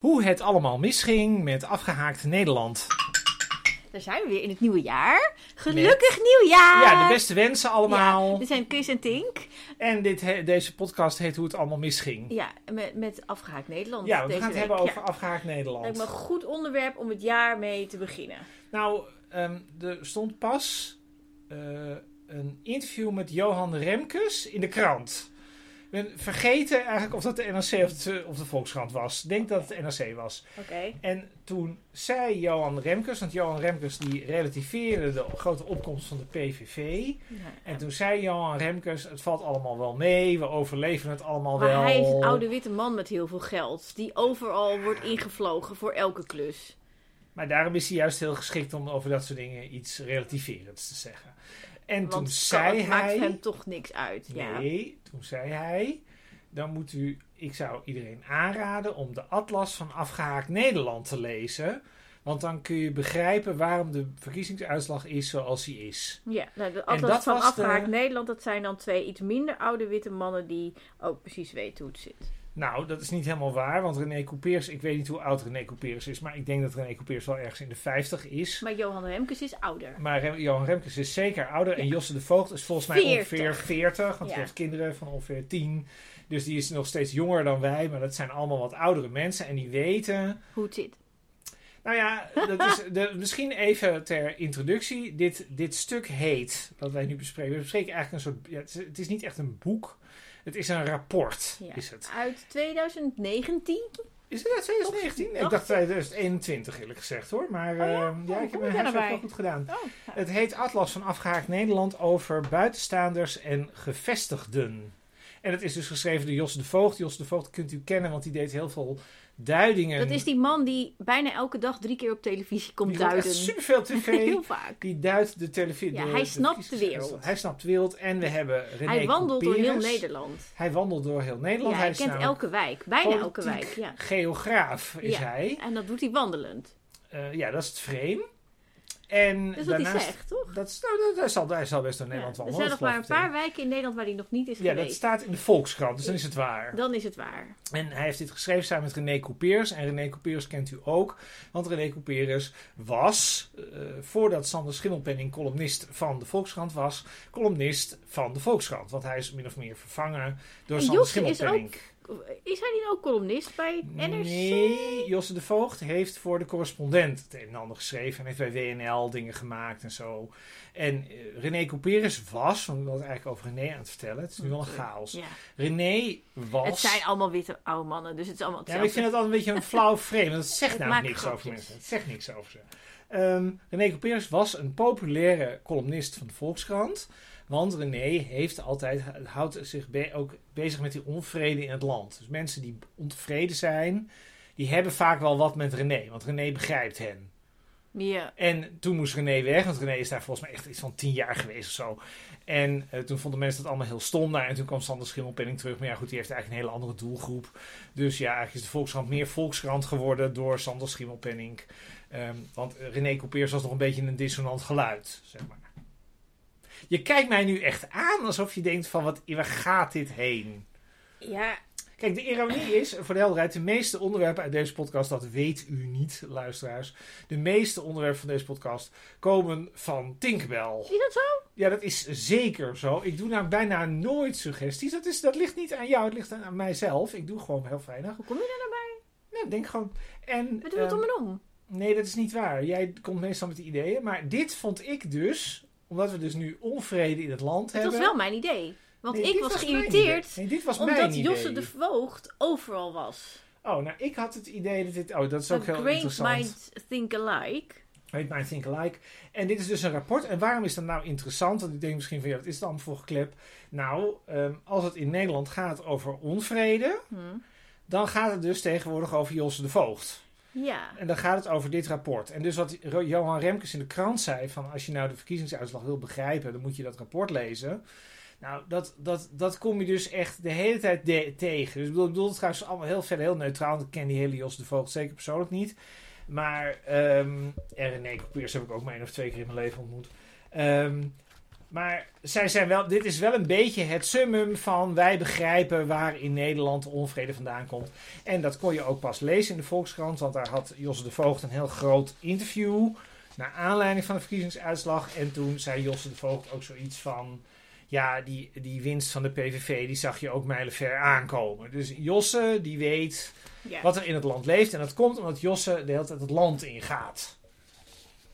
Hoe het allemaal misging met afgehaakt Nederland. Daar zijn we weer in het nieuwe jaar. Gelukkig nieuwjaar! Ja, de beste wensen allemaal. Ja, we zijn Chris en Tink. En dit, he- deze podcast heet Hoe het allemaal misging. Ja, met, met Afgehaakt Nederland. Ja, we deze gaan het week. hebben over Ja. afgehaakt Lijkt Nederland. me een goed onderwerp om het jaar mee te beginnen. Nou, ehm, er stond pas eh, een interview met Johan Remkes in de krant. Ben vergeten eigenlijk of dat de NRC of de, of de Volkskrant was. Ik denk dat het NRC was. Oké. En toen zei Johan Remkes, want Johan Remkes die relativeerde de grote opkomst van de PVV. Ja. En toen zei Johan Remkes, het valt allemaal wel mee, we overleven het allemaal Maar wel. hij is een oude witte man met heel veel geld. Die overal wordt ingevlogen voor elke klus. Maar daarom is hij juist heel geschikt om over dat soort dingen iets relativerends te zeggen. En toen Want zei het maakt hij... hem toch niks uit. Ja. Nee, toen zei hij... Dan moet u... Ik zou iedereen aanraden om de atlas van afgehaakt Nederland te lezen. Want dan kun je begrijpen waarom de verkiezingsuitslag is zoals die is. Ja, nou, de Atlas van de- Afgehaakt Nederland, dat zijn dan twee iets minder oude witte mannen die ook precies weten hoe het zit. Nou, dat is niet helemaal waar, want René Couperus, ik weet niet hoe oud René Couperus is, maar ik denk dat René Couperus wel ergens in de 50 is. Maar Johan Remkes is ouder. Maar Rem- Johan Remkes is zeker ouder en. Josse de Voogd is volgens mij 40. ongeveer 40, want hij heeft kinderen van ongeveer 10. Dus die is nog steeds jonger dan wij, maar dat zijn allemaal wat oudere mensen en die weten... Hoe het zit. Nou ja, dat is de, misschien even ter introductie. Dit, dit stuk heet, wat wij nu bespreken, we bespreken eigenlijk een soort... Ja, het, is, het is niet echt een boek, het is een rapport, Ja. is het. Uit 2019? Is het uit 2019? Of- ik dacht 2021 eerlijk gezegd hoor. Maar Oh ja? eh, ja, Oh, ik heb mijn huiswerk nou wel goed gedaan. Oh, Het heet Atlas van Afgehaakt Nederland over buitenstaanders en gevestigden. En het is dus geschreven door Jos de Voogd. Jos de Voogd kunt u kennen, want die deed heel veel duidingen. dat is die man die bijna elke dag drie keer op televisie komt Die duiden. superveel tv. Heel vaak. Die duidt de televisie. Ja, hij snapt de wereld. Hij snapt de wereld. En we hebben René Hij wandelt door heel. Nederland. Hij wandelt door heel Nederland. Ja, hij kent elke wijk. Bijna elke wijk, ja. Geograaf is Ja. hij. En dat doet hij wandelend. Eh, ja, dat is het frame. En Dat is wat hij zegt, toch? Dat is, nou, dat, hij, zal, hij zal best door Ja. Nederland Er wandelen. zijn nog maar een paar wijken in Nederland waar hij nog niet is Ja, dat geweest. staat in de Volkskrant, dus dan is het waar. Dan is het waar. En hij heeft dit geschreven samen met René Couperus. En René Couperus kent u ook. Want René Couperus was, eh, voordat Sander Schimmelpenning columnist van de Volkskrant was, columnist van de Volkskrant. Want hij is min of meer vervangen door En Sander Josse is Schimmelpenning. Is hij niet ook columnist bij NRC? Nee, Josse de Voogd heeft voor de correspondent het een en ander geschreven. En heeft bij WNL dingen gemaakt en zo. En eh, René Couperus was, want ik was eigenlijk over René aan het vertellen. Het is nu wel een chaos. Ja. René was... Het zijn allemaal witte oude mannen, dus het is allemaal Ja, maar ik vind het altijd een beetje een flauw frame. Want het zegt Het namelijk niks over mensen. Het zegt niks over ze. Ehm René Couperus was een populaire columnist van de Volkskrant. Want René heeft altijd, houdt zich be- ook bezig met die onvrede in het land. Dus mensen die ontevreden zijn, die hebben vaak wel wat met René. Want René begrijpt hen. Ja. En toen moest René weg, want René is daar volgens mij echt iets van tien jaar geweest of zo. En eh, toen vonden mensen dat allemaal heel stom. Nou, en toen kwam Sander Schimmelpenning terug. Maar ja, goed, die heeft eigenlijk een hele andere doelgroep. Dus ja, eigenlijk is de Volkskrant meer Volkskrant geworden door Sander Schimmelpenning. Ehm, want eh, René Couperus was nog een beetje een dissonant geluid, zeg maar. Je kijkt mij nu echt aan alsof je denkt van, wat, waar gaat dit heen? Ja, Kijk, de ironie is, voor de helderheid, de meeste onderwerpen uit deze podcast, dat weet u niet, luisteraars. De meeste onderwerpen van deze podcast komen van Tinkbel. is dat zo? Ja, dat is zeker zo. Ik doe nou bijna nooit suggesties. Dat, is, dat ligt niet aan jou, het ligt aan, aan mijzelf. Ik doe gewoon heel weinig. Hoe kom je daar nou bij? Nou, denk gewoon. En, We doen het ehm, om en om. Nee, dat is niet waar. Jij komt meestal met de ideeën. Maar dit vond ik dus, omdat we dus nu onvrede in het land hebben. was wel mijn idee. Want Nee, ik was geïrriteerd. Nee, dit was mijn omdat. Josse de Voogd overal was. Oh, nou, ik had het idee dat dit... Oh, dat is ook A heel great interessant. minds think alike. Heet My Think Alike. En dit is dus een rapport. En waarom is dat nou interessant? Want ik denk misschien van, ja, wat is het allemaal voor geklep? Nou, ehm, als het in Nederland gaat over onvrede... Hm. dan gaat het dus tegenwoordig over Josse de Voogd. Ja. En dan gaat het over dit rapport. En dus wat Johan Remkes in de krant zei: van als je nou de verkiezingsuitslag wil begrijpen, dan moet je dat rapport lezen. Nou, dat, dat, dat kom je dus echt de hele tijd tegen. Dus ik bedoel, ik bedoel het trouwens allemaal heel verder heel neutraal. Ik ken die hele Jos de Voogd zeker persoonlijk niet. Maar, ehm en René heb ik ook maar één of twee keer in mijn leven ontmoet. Ehm, Maar zij zijn wel, dit is wel een beetje het summum van wij begrijpen waar in Nederland onvrede vandaan komt. En dat kon je ook pas lezen in de Volkskrant, want daar had Josse de Voogd een heel groot interview naar aanleiding van de verkiezingsuitslag. En toen zei Josse de Voogd ook zoiets van, ja, die, die winst van de PVV, die zag je ook mijlenver aankomen. Dus Josse, die weet Ja. wat er in het land leeft. En dat komt omdat Josse de hele tijd het land ingaat.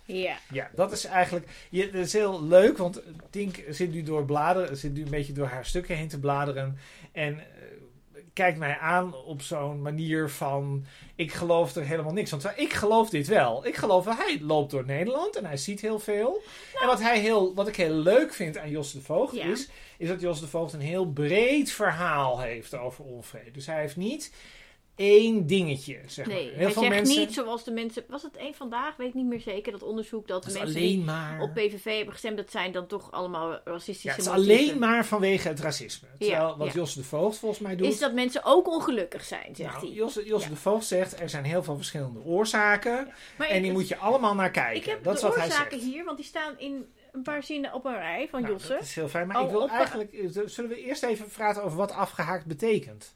Ja. Ja, dat is eigenlijk. Je, dat is heel leuk, want Tink zit nu door bladeren, zit nu een beetje door haar stukken heen te bladeren. En eh, kijkt mij aan op zo'n manier van. Ik geloof er helemaal niks. Want ik geloof dit wel. Ik geloof wel, hij loopt door Nederland en hij ziet heel veel. En wat, hij heel, wat ik heel leuk vind aan Jos de Voogd Ja. is, is dat Jos de Voogd een heel breed verhaal heeft over onvrede. Dus hij heeft niet één dingetje, zeg maar. Nee, Heel hij veel zegt mensen. niet zoals de mensen... Was het één vandaag? Weet ik niet meer zeker. Dat onderzoek dat, mensen alleen die maar. op PVV hebben gestemd... dat zijn dan toch allemaal racistische Ja, het is motieven. alleen maar vanwege het racisme. Terwijl wat ja. Jos de Voogd volgens mij doet. Is dat mensen ook ongelukkig zijn, zegt nou, hij. Jos, Jos Ja. de Voogd zegt er zijn heel veel verschillende oorzaken. Maar En die moet je allemaal naar kijken. ik heb dat is de wat hij oorzaken hier, want die staan in een paar zinnen op een rij van Nou, Josse. dat is heel fijn. Maar Al ik wil op- eigenlijk. eh, Zullen we eerst even praten over wat afgehaakt betekent?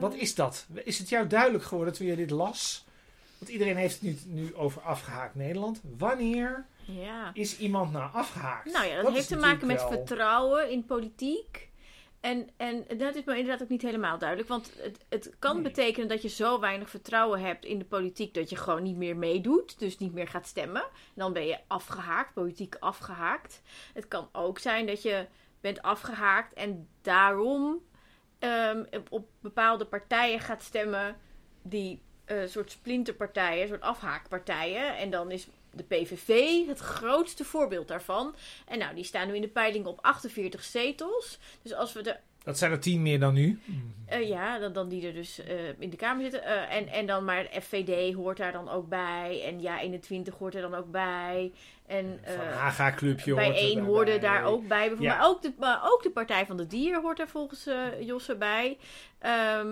Wat is dat? Is het jou duidelijk geworden toen je dit las? Want iedereen heeft het nu, nu over afgehaakt Nederland. Wanneer Ja. is iemand nou afgehaakt? Nou ja, dat, heeft te maken met wel- vertrouwen in politiek. En, en dat is me inderdaad ook niet helemaal duidelijk. Want het, het kan Nee. betekenen dat je zo weinig vertrouwen hebt in de politiek dat je gewoon niet meer meedoet. Dus niet meer gaat stemmen. Dan ben je afgehaakt, politiek afgehaakt. Het kan ook zijn dat je bent afgehaakt en daarom ehm, op, bepaalde partijen gaat stemmen die een soort splinterpartijen, soort afhaakpartijen. En dan is de PVV het grootste voorbeeld daarvan. En nou, die staan nu in de peiling op 48 zetels. Dus als we de Dat zijn er tien meer dan nu. eh, ja, dan, dan die er dus eh, in de Kamer zitten. Eh, en, en dan maar FVD hoort daar dan ook bij. En ja, 21 hoort er dan ook bij. En Van Haga Clubje bij hoort één hoorde daar ook bij. Ja. Maar, ook de, maar ook de Partij van de Dier hoort er volgens Josse bij. Eh,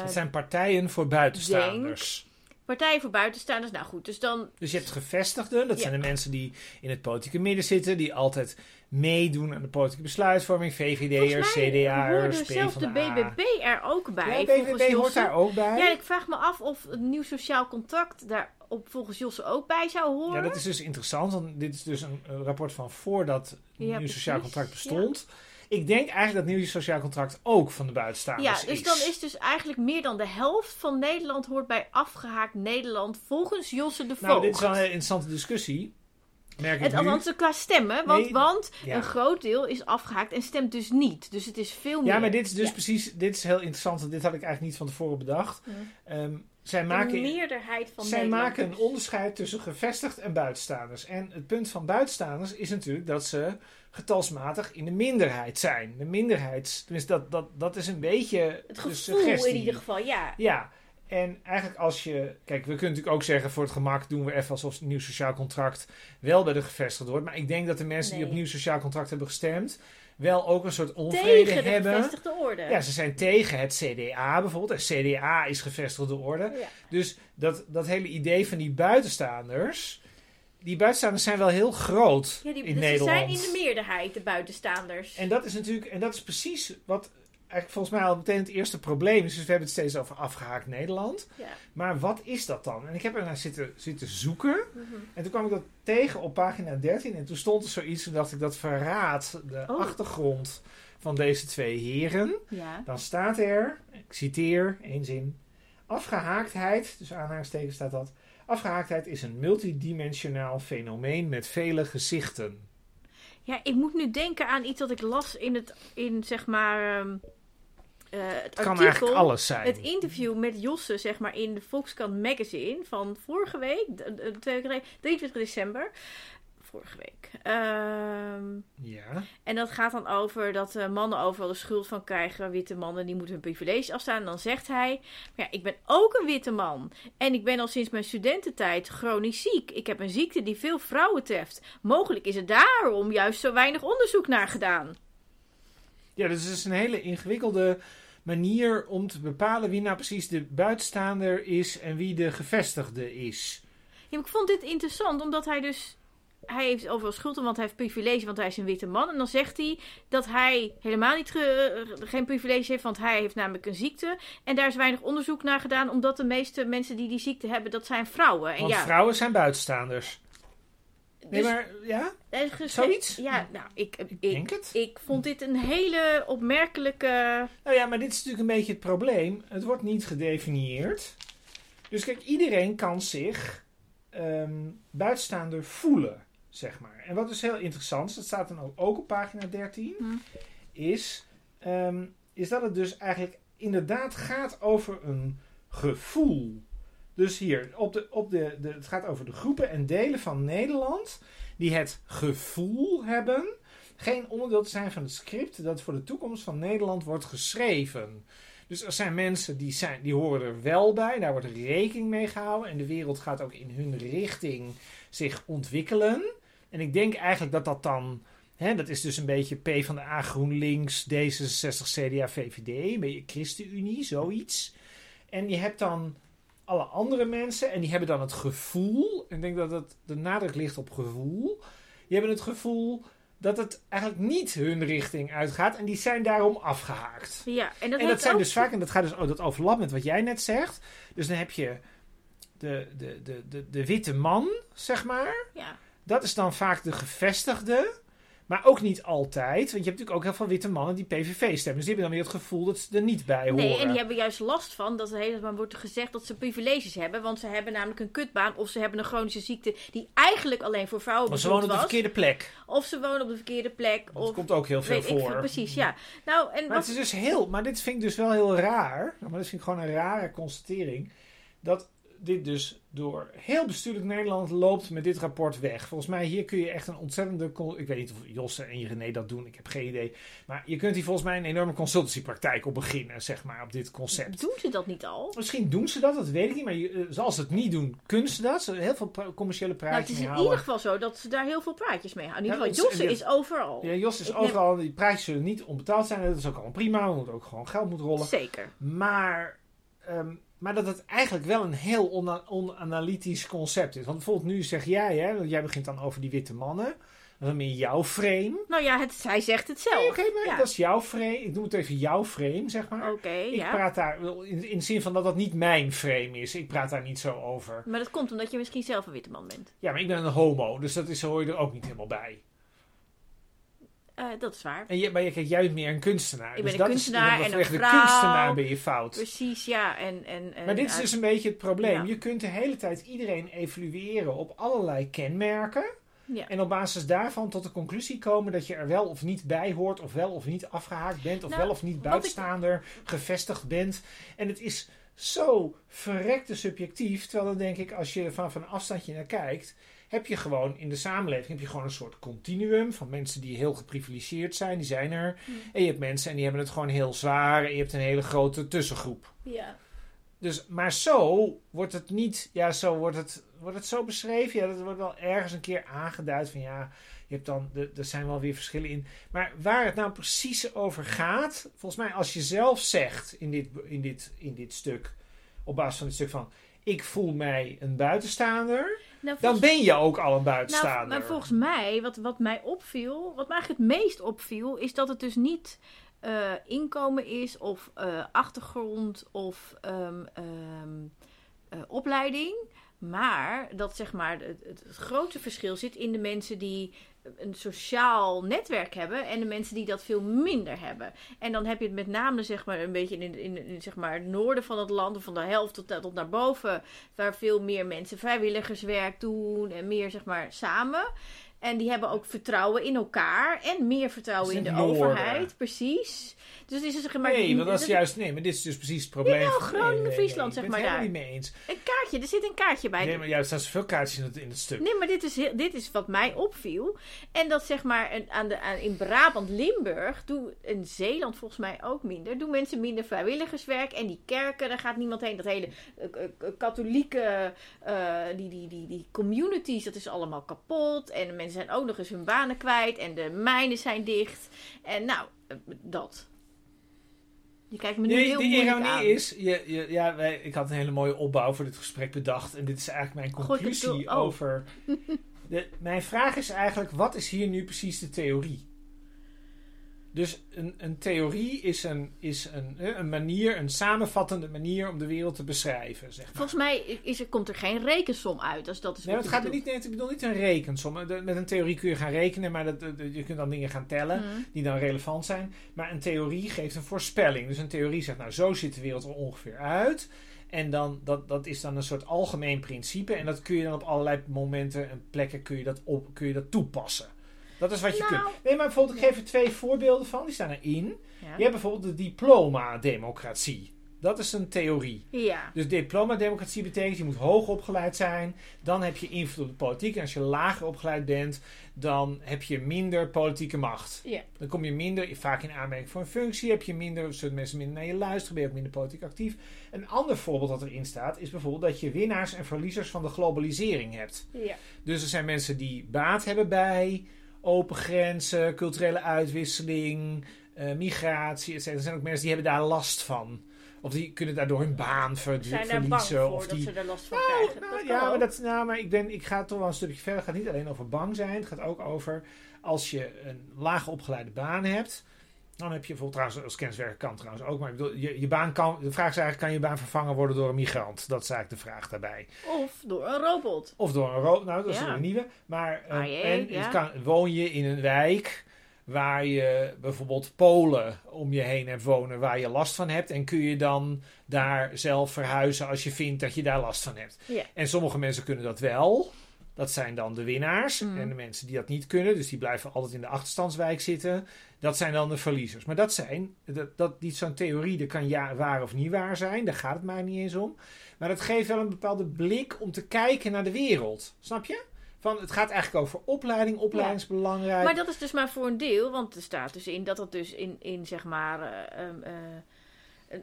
Het zijn partijen voor buitenstaanders. partijen voor buitenstaanders. Nou goed, dus dan... Dus je hebt gevestigden, dat Ja. zijn de mensen die in het politieke midden zitten, die altijd meedoen aan de politieke besluitvorming, VVD'ers, CDA'ers, hoorde zelfs de PvdA. BBB er ook bij. Ja, BBB hoort daar ook bij. Ja, ik vraag me af of het nieuw sociaal contract daar op, volgens Josse ook bij zou horen. Ja, dat is dus interessant, want dit is dus een, rapport van voordat het Ja, nieuw sociaal contract bestond. Ik denk eigenlijk dat het nieuw sociaal contract ook van de buitenstaanders Ja, dus is. dan is dus eigenlijk meer dan de helft van Nederland hoort bij afgehaakt Nederland volgens Josse de Voogd. Nou, dit is wel een interessante discussie. Merk ik Het, nu. althans, qua stemmen, want, Nee, want ja. een groot deel is afgehaakt en stemt dus niet. Dus het is veel meer. Ja, maar dit is dus Ja. precies, dit is heel interessant. want Dit had ik eigenlijk niet van tevoren bedacht. Ehm, zij maken, de meerderheid van zij maken een onderscheid tussen gevestigd en buitenstaanders. En het punt van buitenstaanders is natuurlijk dat ze getalsmatig in de minderheid zijn. De minderheids, tenminste dat, dat, dat is een beetje Het de gevoel suggestie. in ieder geval, ja. Ja, en eigenlijk als je... Kijk, we kunnen natuurlijk ook zeggen voor het gemak doen we even alsof het nieuw sociaal contract wel bij de gevestigd wordt. Maar ik denk dat de mensen die op nieuw sociaal contract hebben gestemd wel ook een soort onvrede Tegen de hebben. gevestigde orde. Ja, ze zijn tegen het CDA bijvoorbeeld. En CDA is gevestigde orde. Ja. Dus dat, dat hele idee van die buitenstaanders... Die buitenstaanders zijn wel heel groot Ja, die, in dus Nederland. Ze zijn in de meerderheid, de buitenstaanders. En dat is natuurlijk... En dat is precies wat eigenlijk volgens mij al meteen het eerste probleem is. Dus we hebben het steeds over afgehaakt Nederland. ja. Maar wat is dat dan? En ik heb er naar zitten, zitten zoeken. Mhm. En toen kwam ik dat tegen op pagina 13. En toen stond er zoiets. Toen dacht ik dat verraadt de Oh. achtergrond van deze twee heren. ja. Dan staat er, ik citeer één zin. Afgehaaktheid, dus aanhalingstekens staat dat. Afgehaaktheid is een multidimensionaal fenomeen met vele gezichten. Ja, ik moet nu denken aan iets dat ik las in het, in zeg maar, ehm, eh, het, Het kan artikel. eigenlijk alles zijn. Het interview met Josse, zeg maar, in de Volkskrant Magazine van vorige week, d- d- twee weken geleden, 23 december. Vorige week. Ehm, Ja. en dat gaat dan over dat eh, mannen overal de schuld van krijgen. Witte mannen, die moeten hun privileges afstaan. En dan zegt hij, maar ja, ik ben ook een witte man. En ik ben al sinds mijn studententijd chronisch ziek. Ik heb een ziekte die veel vrouwen treft. Mogelijk is er daarom juist zo weinig onderzoek naar gedaan. Ja, dus het is een hele ingewikkelde manier om te bepalen wie nou precies de buitenstaander is en wie de gevestigde is. Ja, maar ik vond dit interessant, omdat hij dus hij heeft overal schuld want hij heeft privilege, want hij is een witte man. En dan zegt hij dat hij helemaal niet ge- geen privilege heeft, want hij heeft namelijk een ziekte. En daar is weinig onderzoek naar gedaan, omdat de meeste mensen die die ziekte hebben, dat zijn vrouwen. En Want ja, vrouwen zijn buitenstaanders. Nee, dus- maar ja, zoiets? Ja, nou, ik, ik, ik denk het. ik vond dit een hele opmerkelijke... Nou ja, maar dit is natuurlijk een beetje het probleem. Het wordt niet gedefinieerd. Dus kijk, iedereen kan zich ehm, buitenstaander voelen, zeg maar. En wat dus heel interessant is, dat staat dan ook, ook op pagina 13, Hm. is, ehm, is dat het dus eigenlijk inderdaad gaat over een gevoel. Dus hier, op de, op de, de, het gaat over de groepen en delen van Nederland die het gevoel hebben geen onderdeel te zijn van het script dat voor de toekomst van Nederland wordt geschreven. Dus er zijn mensen die, zijn, die horen er wel bij, daar wordt rekening mee gehouden en de wereld gaat ook in hun richting zich ontwikkelen. En ik denk eigenlijk dat dat dan, hè, dat is dus een beetje P van de A, GroenLinks, D66, CDA, VVD, een beetje ChristenUnie, zoiets. En je hebt dan alle andere mensen en die hebben dan het gevoel, en ik denk dat het, de nadruk ligt op gevoel, die hebben het gevoel dat het eigenlijk niet hun richting uitgaat en die zijn daarom afgehaakt. Ja, en dat, en dat heeft zijn ook- dus vaak, en dat gaat dus oh, dat overlapt met wat jij net zegt. Dus dan heb je de, de, de, de, de witte man, zeg maar. Ja, Dat is dan vaak de gevestigde. Maar ook niet altijd. Want je hebt natuurlijk ook heel veel witte mannen die PVV stemmen. Dus die hebben dan weer het gevoel dat ze er niet bij horen. Nee, en die hebben juist last van dat er helemaal wordt gezegd dat ze privileges hebben. Want ze hebben namelijk een kutbaan of ze hebben een chronische ziekte die eigenlijk alleen voor vrouwen Maar ze wonen op de was. verkeerde plek. Of ze wonen op de verkeerde plek. Dat Of komt ook heel veel ik voor. veel, precies, ja. Nou, en Maar wat, het is dus heel, maar dit vind ik dus wel heel raar. Maar dat vind ik gewoon een rare constatering. Dat dit dus door heel bestuurlijk Nederland loopt met dit rapport weg. Volgens mij hier kun je echt een ontzettende... Ik weet niet of Josse en René dat doen, ik heb geen idee. Maar je kunt hier volgens mij een enorme consultancypraktijk op beginnen, zeg maar, op dit concept. doen ze dat niet al? Misschien doen ze dat, dat weet ik niet. Maar je, eh, als ze het niet doen, kunnen ze dat. Ze heel veel pra- commerciële Nou, het praatjes is in ieder geval zo dat ze daar heel veel praatjes mee houden. In ieder geval, het Josse is overal. Ja, Jos is Ik neem- overal. Die praatjes zullen niet onbetaald zijn. Dat is ook allemaal prima. Moeten ook gewoon geld moet rollen. Zeker. Maar, ehm, maar dat het eigenlijk wel een heel ona- onanalytisch concept is. Want bijvoorbeeld nu zeg jij, hè, want jij begint dan over die witte mannen. Dat is meer jouw frame. Nou ja, het, hij zegt het zelf. Nee, Oké, maar ja. dat is jouw frame. Ik doe het even jouw frame, zeg maar. Oké, ik ja. praat daar in, in de zin van dat dat niet mijn frame is. Ik praat daar niet zo over. Maar dat komt omdat je misschien zelf een witte man bent. Ja, maar ik ben een homo, dus dat is, hoor je er ook niet helemaal bij. Eh, dat is waar. En je, maar je, kijk, jij bent meer een kunstenaar. Ik dus ben een kunstenaar is, en een vrouw. kunstenaar ben je fout. Precies, ja. En, en, en, Maar dit is uit- dus een beetje het probleem. Ja. Je kunt de hele tijd iedereen evalueren op allerlei kenmerken. ja. En op basis daarvan tot de conclusie komen dat je er wel of niet bij hoort, of wel of niet afgehaakt bent, of Nou, wel of niet buitenstaander gevestigd bent. En het is zo verrekte subjectief. Terwijl dan denk ik, als je van, van een afstandje naar kijkt, heb je gewoon in de samenleving heb je gewoon een soort continuum van mensen die heel geprivilegeerd zijn, die zijn er. En je hebt mensen en die hebben het gewoon heel zwaar. En je hebt een hele grote tussengroep. ja. Dus, maar zo wordt het niet, ja, zo wordt het, wordt het zo beschreven. Ja, dat wordt wel ergens een keer aangeduid van ja, je hebt dan, de- er zijn wel weer verschillen in. Maar waar het nou precies over gaat, volgens mij als je zelf zegt in dit, in dit, in dit stuk, op basis van dit stuk van, ik voel mij een buitenstaander, Nou, dan ben je ook al een Nou, buitenstaander. maar volgens mij, wat, wat mij opviel, wat mij eigenlijk het meest opviel, is dat het dus niet eh, inkomen is of eh, achtergrond of ehm, ehm, eh, opleiding. Maar dat zeg maar het, grootste verschil zit in de mensen die een sociaal netwerk hebben en de mensen die dat veel minder hebben. En dan heb je het met name zeg maar een beetje in, in, zeg maar het noorden van het land, of van de helft tot, tot naar boven, waar veel meer mensen vrijwilligerswerk doen en meer zeg maar samen. En die hebben ook vertrouwen in elkaar en meer vertrouwen in de het noorden. overheid, precies. Dus het is zeg maar nee, want dat is juist, nee, maar dit is dus precies het probleem. Van- Groningen, nee, Friesland, nee, zeg ik maar ben het daar. helemaal niet mee eens. een kaartje. Er zit een kaartje bij. Nee, maar juist, er staan zoveel kaartjes in het, in het stuk. Nee, maar dit is, heel- dit is wat mij opviel. En dat zeg maar een- aan de, aan, in Brabant, Limburg, doe, in Zeeland volgens mij ook minder, doen mensen minder vrijwilligerswerk. En die kerken, daar gaat niemand heen. Dat hele eh, eh, eh, katholieke, die, die, die, die communities, dat is allemaal kapot. En de mensen zijn ook nog eens hun banen kwijt. En de mijnen zijn dicht. En nou, eh, dat. Je kijkt me nu Nee, heel de ironie aan. is, je, je, ja, wij, ik had een hele mooie opbouw voor dit gesprek bedacht. En dit is eigenlijk mijn conclusie oh. over de, mijn vraag is eigenlijk, wat is hier nu precies de theorie? Dus een, een theorie is, een, is een, een manier, een samenvattende manier om de wereld te beschrijven. Zeg maar. Volgens mij is er, komt er geen rekensom uit. Als dat is Nee, het gaat er niet, nee, ik bedoel niet een rekensom. Met een theorie kun je gaan rekenen, maar dat, je kunt dan dingen gaan tellen. Mhm. die dan relevant zijn. Maar een theorie geeft een voorspelling. Dus een theorie zegt, nou zo ziet de wereld er ongeveer uit. En dan, dat, dat is dan een soort algemeen principe. En dat kun je dan op allerlei momenten en plekken kun je dat, op, kun je dat toepassen. Dat is wat je Nou, kunt. Nee, maar bijvoorbeeld, ik geef er twee voorbeelden van. Die staan erin. Ja. Je hebt bijvoorbeeld de diploma-democratie. Dat is een theorie. ja. Dus diploma-democratie betekent je moet hoog opgeleid zijn. Dan heb je invloed op de politiek. En als je lager opgeleid bent, dan heb je minder politieke macht. Ja. Dan kom je minder vaak in aanmerking voor een functie. Heb je minder, zullen mensen minder naar je luisteren. Ben je ook minder politiek actief. Een ander voorbeeld dat erin staat is bijvoorbeeld dat je winnaars en verliezers van de globalisering hebt. Ja. Dus er zijn mensen die baat hebben bij open grenzen, culturele uitwisseling, eh, migratie, etc. Er zijn ook mensen die hebben daar last van. Of die kunnen daardoor hun baan ver- Zijn daar bang verliezen. voor Of dat die... ze er last van Nou, krijgen? nou, Dat ja, maar, dat, nou, maar ik, ben, ik ga toch wel een stukje verder. Het gaat niet alleen over bang zijn. Het gaat ook over als je een laag opgeleide baan hebt. Dan heb je bijvoorbeeld trouwens, als kenniswerker kan trouwens ook. Maar ik bedoel, je, je baan kan, de vraag is eigenlijk, kan je baan vervangen worden door een migrant? Dat is eigenlijk de vraag daarbij. Of door een robot. Of door een rood, nou dat is Ja. een nieuwe. Maar eh, Ah, jee, en ja. het kan, woon je in een wijk waar je bijvoorbeeld Polen om je heen hebt wonen waar je last van hebt. En kun je dan daar zelf verhuizen als je vindt dat je daar last van hebt. Ja. En sommige mensen kunnen dat wel. Dat zijn dan de winnaars. Mhm. En de mensen die dat niet kunnen, dus die blijven altijd in de achterstandswijk zitten. Dat zijn dan de verliezers. Maar dat zijn, dat, dat zo'n theorie, dat kan ja, waar of niet waar zijn. Daar gaat het mij niet eens om. Maar dat geeft wel een bepaalde blik om te kijken naar de wereld. Snap je? Van, het gaat eigenlijk over opleiding. Opleiding is belangrijk. Maar dat is dus maar voor een deel, want er staat dus in dat het dus in, in zeg maar eh, ehm, eh,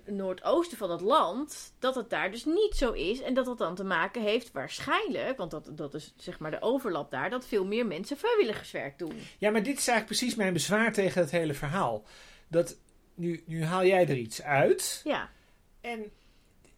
noordoosten van het land, dat het daar dus niet zo is. En dat dat dan te maken heeft waarschijnlijk, want dat, dat is zeg maar de overlap daar, dat veel meer mensen vrijwilligerswerk doen. Ja, maar dit is eigenlijk precies mijn bezwaar tegen het hele verhaal. Dat nu, nu haal jij er iets uit. Ja, En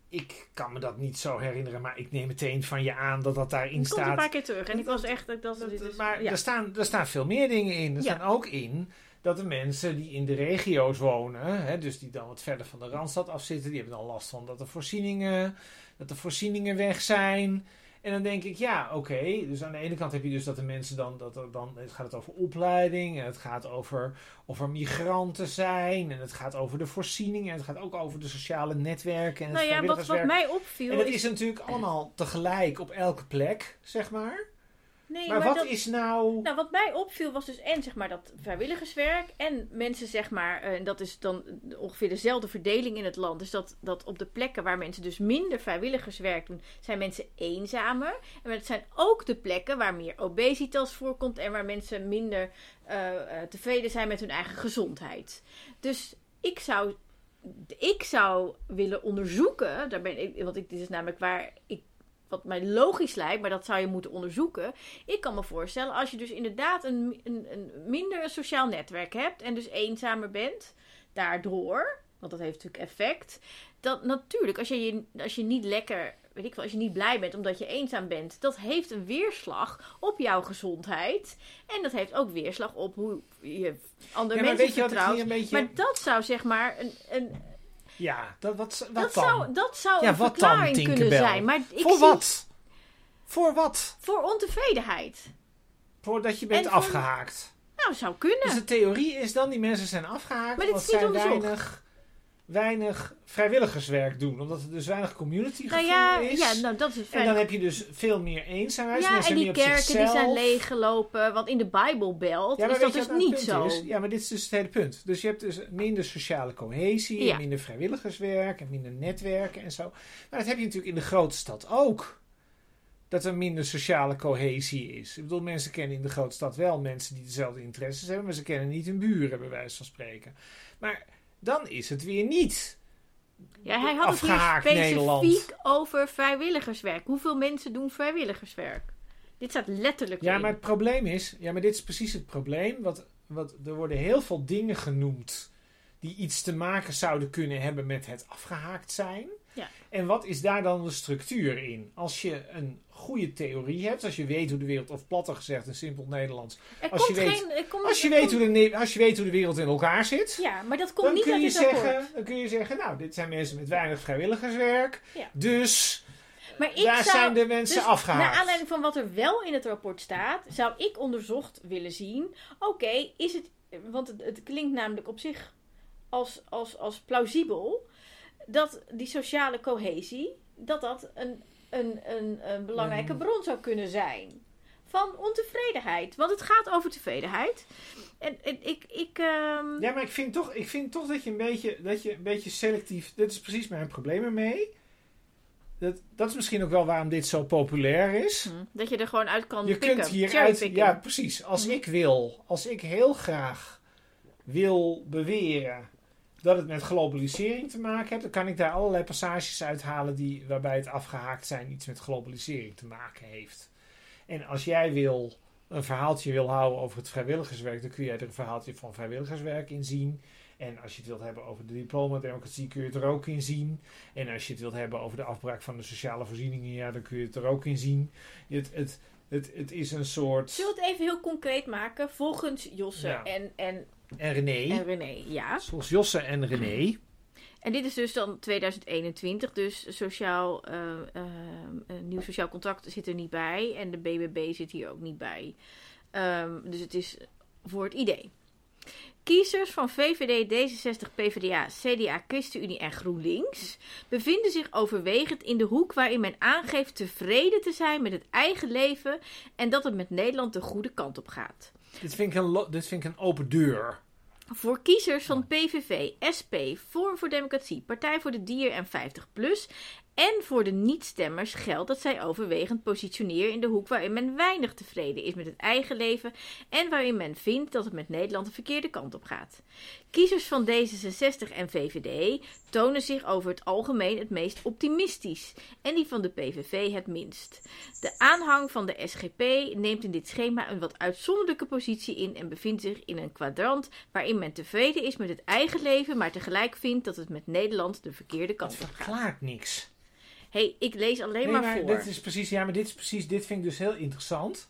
ik kan me dat niet zo herinneren, maar ik neem meteen van je aan dat dat daarin het komt een staat. paar keer terug. En ik was echt, dat, dat, maar er, staan, er staan veel meer dingen in. Er staan ook in dat de mensen die in de regio's wonen, hè, dus die dan wat verder van de randstad afzitten, die hebben dan last van dat de voorzieningen, dat de voorzieningen weg zijn. En dan denk ik, ja, oké. Dus aan de ene kant heb je dus dat de mensen dan, dat er dan, het gaat het over opleiding, en het gaat over of er migranten zijn, en het gaat over de voorzieningen, en het gaat ook over de sociale netwerken en het nou ja, wat, wat mij opviel En dat is... is natuurlijk allemaal tegelijk op elke plek, zeg maar. Nee, maar, wat dat- is nou... Nou, wat mij opviel was dus en zeg maar dat vrijwilligerswerk en mensen zeg maar, eh, en dat is dan ongeveer dezelfde verdeling in het land. Dus dat, dat op de plekken waar mensen dus minder vrijwilligerswerk doen, zijn mensen eenzamer. En het zijn ook de plekken waar meer obesitas voorkomt en waar mensen minder eh, eh, tevreden zijn met hun eigen gezondheid. Dus ik zou, ik zou willen onderzoeken, daar ben ik, want ik, dit is namelijk waar ik wat mij logisch lijkt, maar dat zou je moeten onderzoeken. Ik kan me voorstellen, als je dus inderdaad een, een, een minder sociaal netwerk hebt en dus eenzamer bent, daardoor, want dat heeft natuurlijk effect, dat natuurlijk, als je, je, als je niet lekker, weet ik wel, als je niet blij bent omdat je eenzaam bent, dat heeft een weerslag op jouw gezondheid. En dat heeft ook weerslag op hoe je andere Ja, mensen vertrouwt. beetje... Maar dat zou zeg maar een, een Ja, dat, wat, wat dat, dan? zou, dat zou Ja, een wat dan, verklaring kunnen zijn. Maar ik Voor zie wat? Voor wat? voor ontevredenheid. Voordat je bent En voor- afgehaakt. Nou, zou kunnen. Dus de theorie is dan, die mensen zijn afgehaakt Maar dit is niet onderzocht. weinig, weinig vrijwilligerswerk doen. Omdat er dus weinig community nou ja, is. ja, nou dat is en dan heb je dus veel meer eenzaamheid. ja, mensen en die kerken die zijn leeggelopen. Want in de Bijbelbelt Ja, maar is dat dus niet zo. is? Ja, maar dit is dus het hele punt. Dus je hebt dus minder sociale cohesie, Ja. en minder vrijwilligerswerk en minder netwerken en zo. Maar dat heb je natuurlijk in de grote stad ook. Dat er minder sociale cohesie is. Ik bedoel, mensen kennen in de grote stad wel mensen die dezelfde interesses hebben, maar ze kennen niet hun buren, bij wijze van spreken. Maar dan is het weer niet. Ja, hij had het hier afgehaakt specifiek Nederland. over vrijwilligerswerk. Hoeveel mensen doen vrijwilligerswerk? Dit staat letterlijk Ja, in. maar het probleem is, ja, maar dit is precies het probleem. Wat, wat, er worden heel veel dingen genoemd die iets te maken zouden kunnen hebben met het afgehaakt zijn. Ja. En wat is daar dan de structuur in? Als je een goede theorie hebt, als je weet hoe de wereld, of platter gezegd in simpel Nederlands, Er Als je weet- geen... Komt, als je, weet komt- hoe de, als je weet hoe de wereld in elkaar zit, Ja, maar dat komt dan niet kun, uit je zeggen, dan kun je zeggen, nou, dit zijn mensen met weinig vrijwilligerswerk, Ja. dus Maar ik daar zou, zijn de mensen dus afgehaakt. Naar aanleiding van wat er wel in het rapport staat, zou ik onderzocht willen zien. Oké, is het. Want het, het klinkt namelijk op zich als, als, als plausibel. Dat die sociale cohesie. dat dat een, een, een, een belangrijke bron zou kunnen zijn. Van ontevredenheid. Want het gaat over tevredenheid. En, en ik. ik ehm, Ja, maar ik vind toch, ik vind toch dat, je een beetje, dat je een beetje selectief... Dit is precies mijn probleem ermee. Dat, dat is misschien ook wel waarom dit zo populair is. hm, dat je er gewoon uit kan Je kunt hieruit... Ja, precies. Als Mhm. ik wil, als ik heel graag wil beweren dat het met globalisering te maken heeft, dan kan ik daar allerlei passages uithalen die, waarbij het afgehaakt zijn iets met globalisering te maken heeft. En als jij wil een verhaaltje wil houden over het vrijwilligerswerk, dan kun jij er een verhaaltje van vrijwilligerswerk in zien. En als je het wilt hebben over de diploma-democratie, kun je het er ook in zien. En als je het wilt hebben over de afbraak van de sociale voorzieningen, ja, dan kun je het er ook in zien. Het, het, het, het is een soort. Zullen we het even heel concreet maken? Volgens Josse Ja. en, en, En René. en René, ja. Zoals Josse en René. En dit is dus dan 2021, dus sociaal, eh, eh, nieuw sociaal contract zit er niet bij. En de BBB zit hier ook niet bij. Ehm, dus het is voor het idee. Kiezers van VVD, D66, PvdA, CDA, ChristenUnie en GroenLinks bevinden zich overwegend in de hoek waarin men aangeeft tevreden te zijn met het eigen leven en dat het met Nederland de goede kant op gaat. Dit vind ik een, dit vind ik een open deur. Voor kiezers van PVV, SP, Forum voor Democratie, Partij voor de Dier en 50PLUS en voor de niet-stemmers geldt dat zij overwegend positioneren in de hoek waarin men weinig tevreden is met het eigen leven en waarin men vindt dat het met Nederland de verkeerde kant op gaat. Kiezers van D66 en VVD tonen zich over het algemeen het meest optimistisch en die van de PVV het minst. De aanhang van de SGP neemt in dit schema een wat uitzonderlijke positie in en bevindt zich in een kwadrant waarin men tevreden is met het eigen leven, maar tegelijk vindt dat het met Nederland de verkeerde Dat kant op gaat. verklaart niks. Hey, ik lees alleen Nee, maar, maar voor. dit is precies, ja, maar dit is precies, dit vind ik dus heel interessant.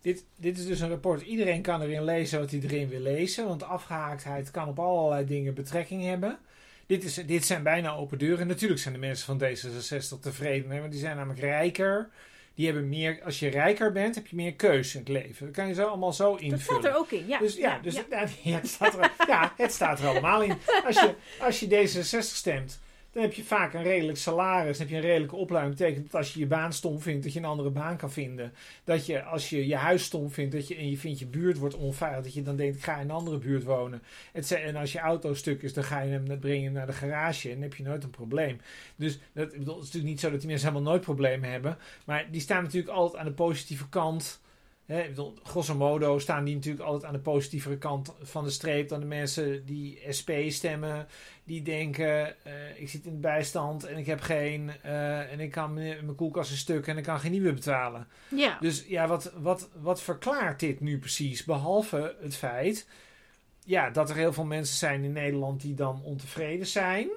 Dit, dit is dus een rapport. Iedereen kan erin lezen wat hij erin wil lezen. Want afgehaaktheid kan op allerlei dingen betrekking hebben. Dit, is, dit zijn bijna open deuren. Natuurlijk zijn de mensen van D66 tevreden. Hè, want die zijn namelijk rijker. Die hebben meer, als je rijker bent, heb je meer keuze in het leven. Dat kan je zo allemaal zo invullen. dat staat er ook in, ja. Dus ja, ja, dus ja, het, staat er, ja, het staat er allemaal in. Als je, als je D66 stemt, dan heb je vaak een redelijk salaris. Dan heb je een redelijke opleiding. Dat betekent dat als je je baan stom vindt, dat je een andere baan kan vinden. Dat je als je je huis stom vindt dat je, en je vindt je buurt wordt onveilig, dat je dan denkt, ik ga in een andere buurt wonen. En als je auto stuk is, dan ga je hem brengen naar de garage en dan heb je nooit een probleem. Dus dat, bedoel, het is natuurlijk niet zo dat die mensen helemaal nooit problemen hebben. Maar die staan natuurlijk altijd aan de positieve kant. Hè, bedoel, grosso modo staan die natuurlijk altijd aan de positievere kant van de streep dan de mensen die SP stemmen. Die denken, eh, ik zit in de bijstand en ik heb geen, eh, en ik kan mijn koelkast is stuk en ik kan geen nieuwe betalen. Ja. Dus ja, wat, wat, wat verklaart dit nu precies? Behalve het feit ja, dat er heel veel mensen zijn in Nederland die dan ontevreden zijn.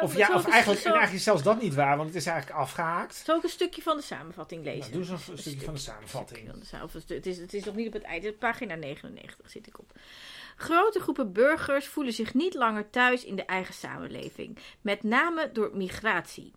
Nou, Of, ja, of eigenlijk, en zal- eigenlijk is zelfs dat niet waar, want het is eigenlijk afgehaakt. Zal ik een stukje van de samenvatting lezen? Nou, doe eens een, stukje van de samenvatting. van de of Het is, het is nog niet op het einde. Pagina 99 zit ik op. Grote groepen burgers voelen zich niet langer thuis in de eigen samenleving. Met name door migratie.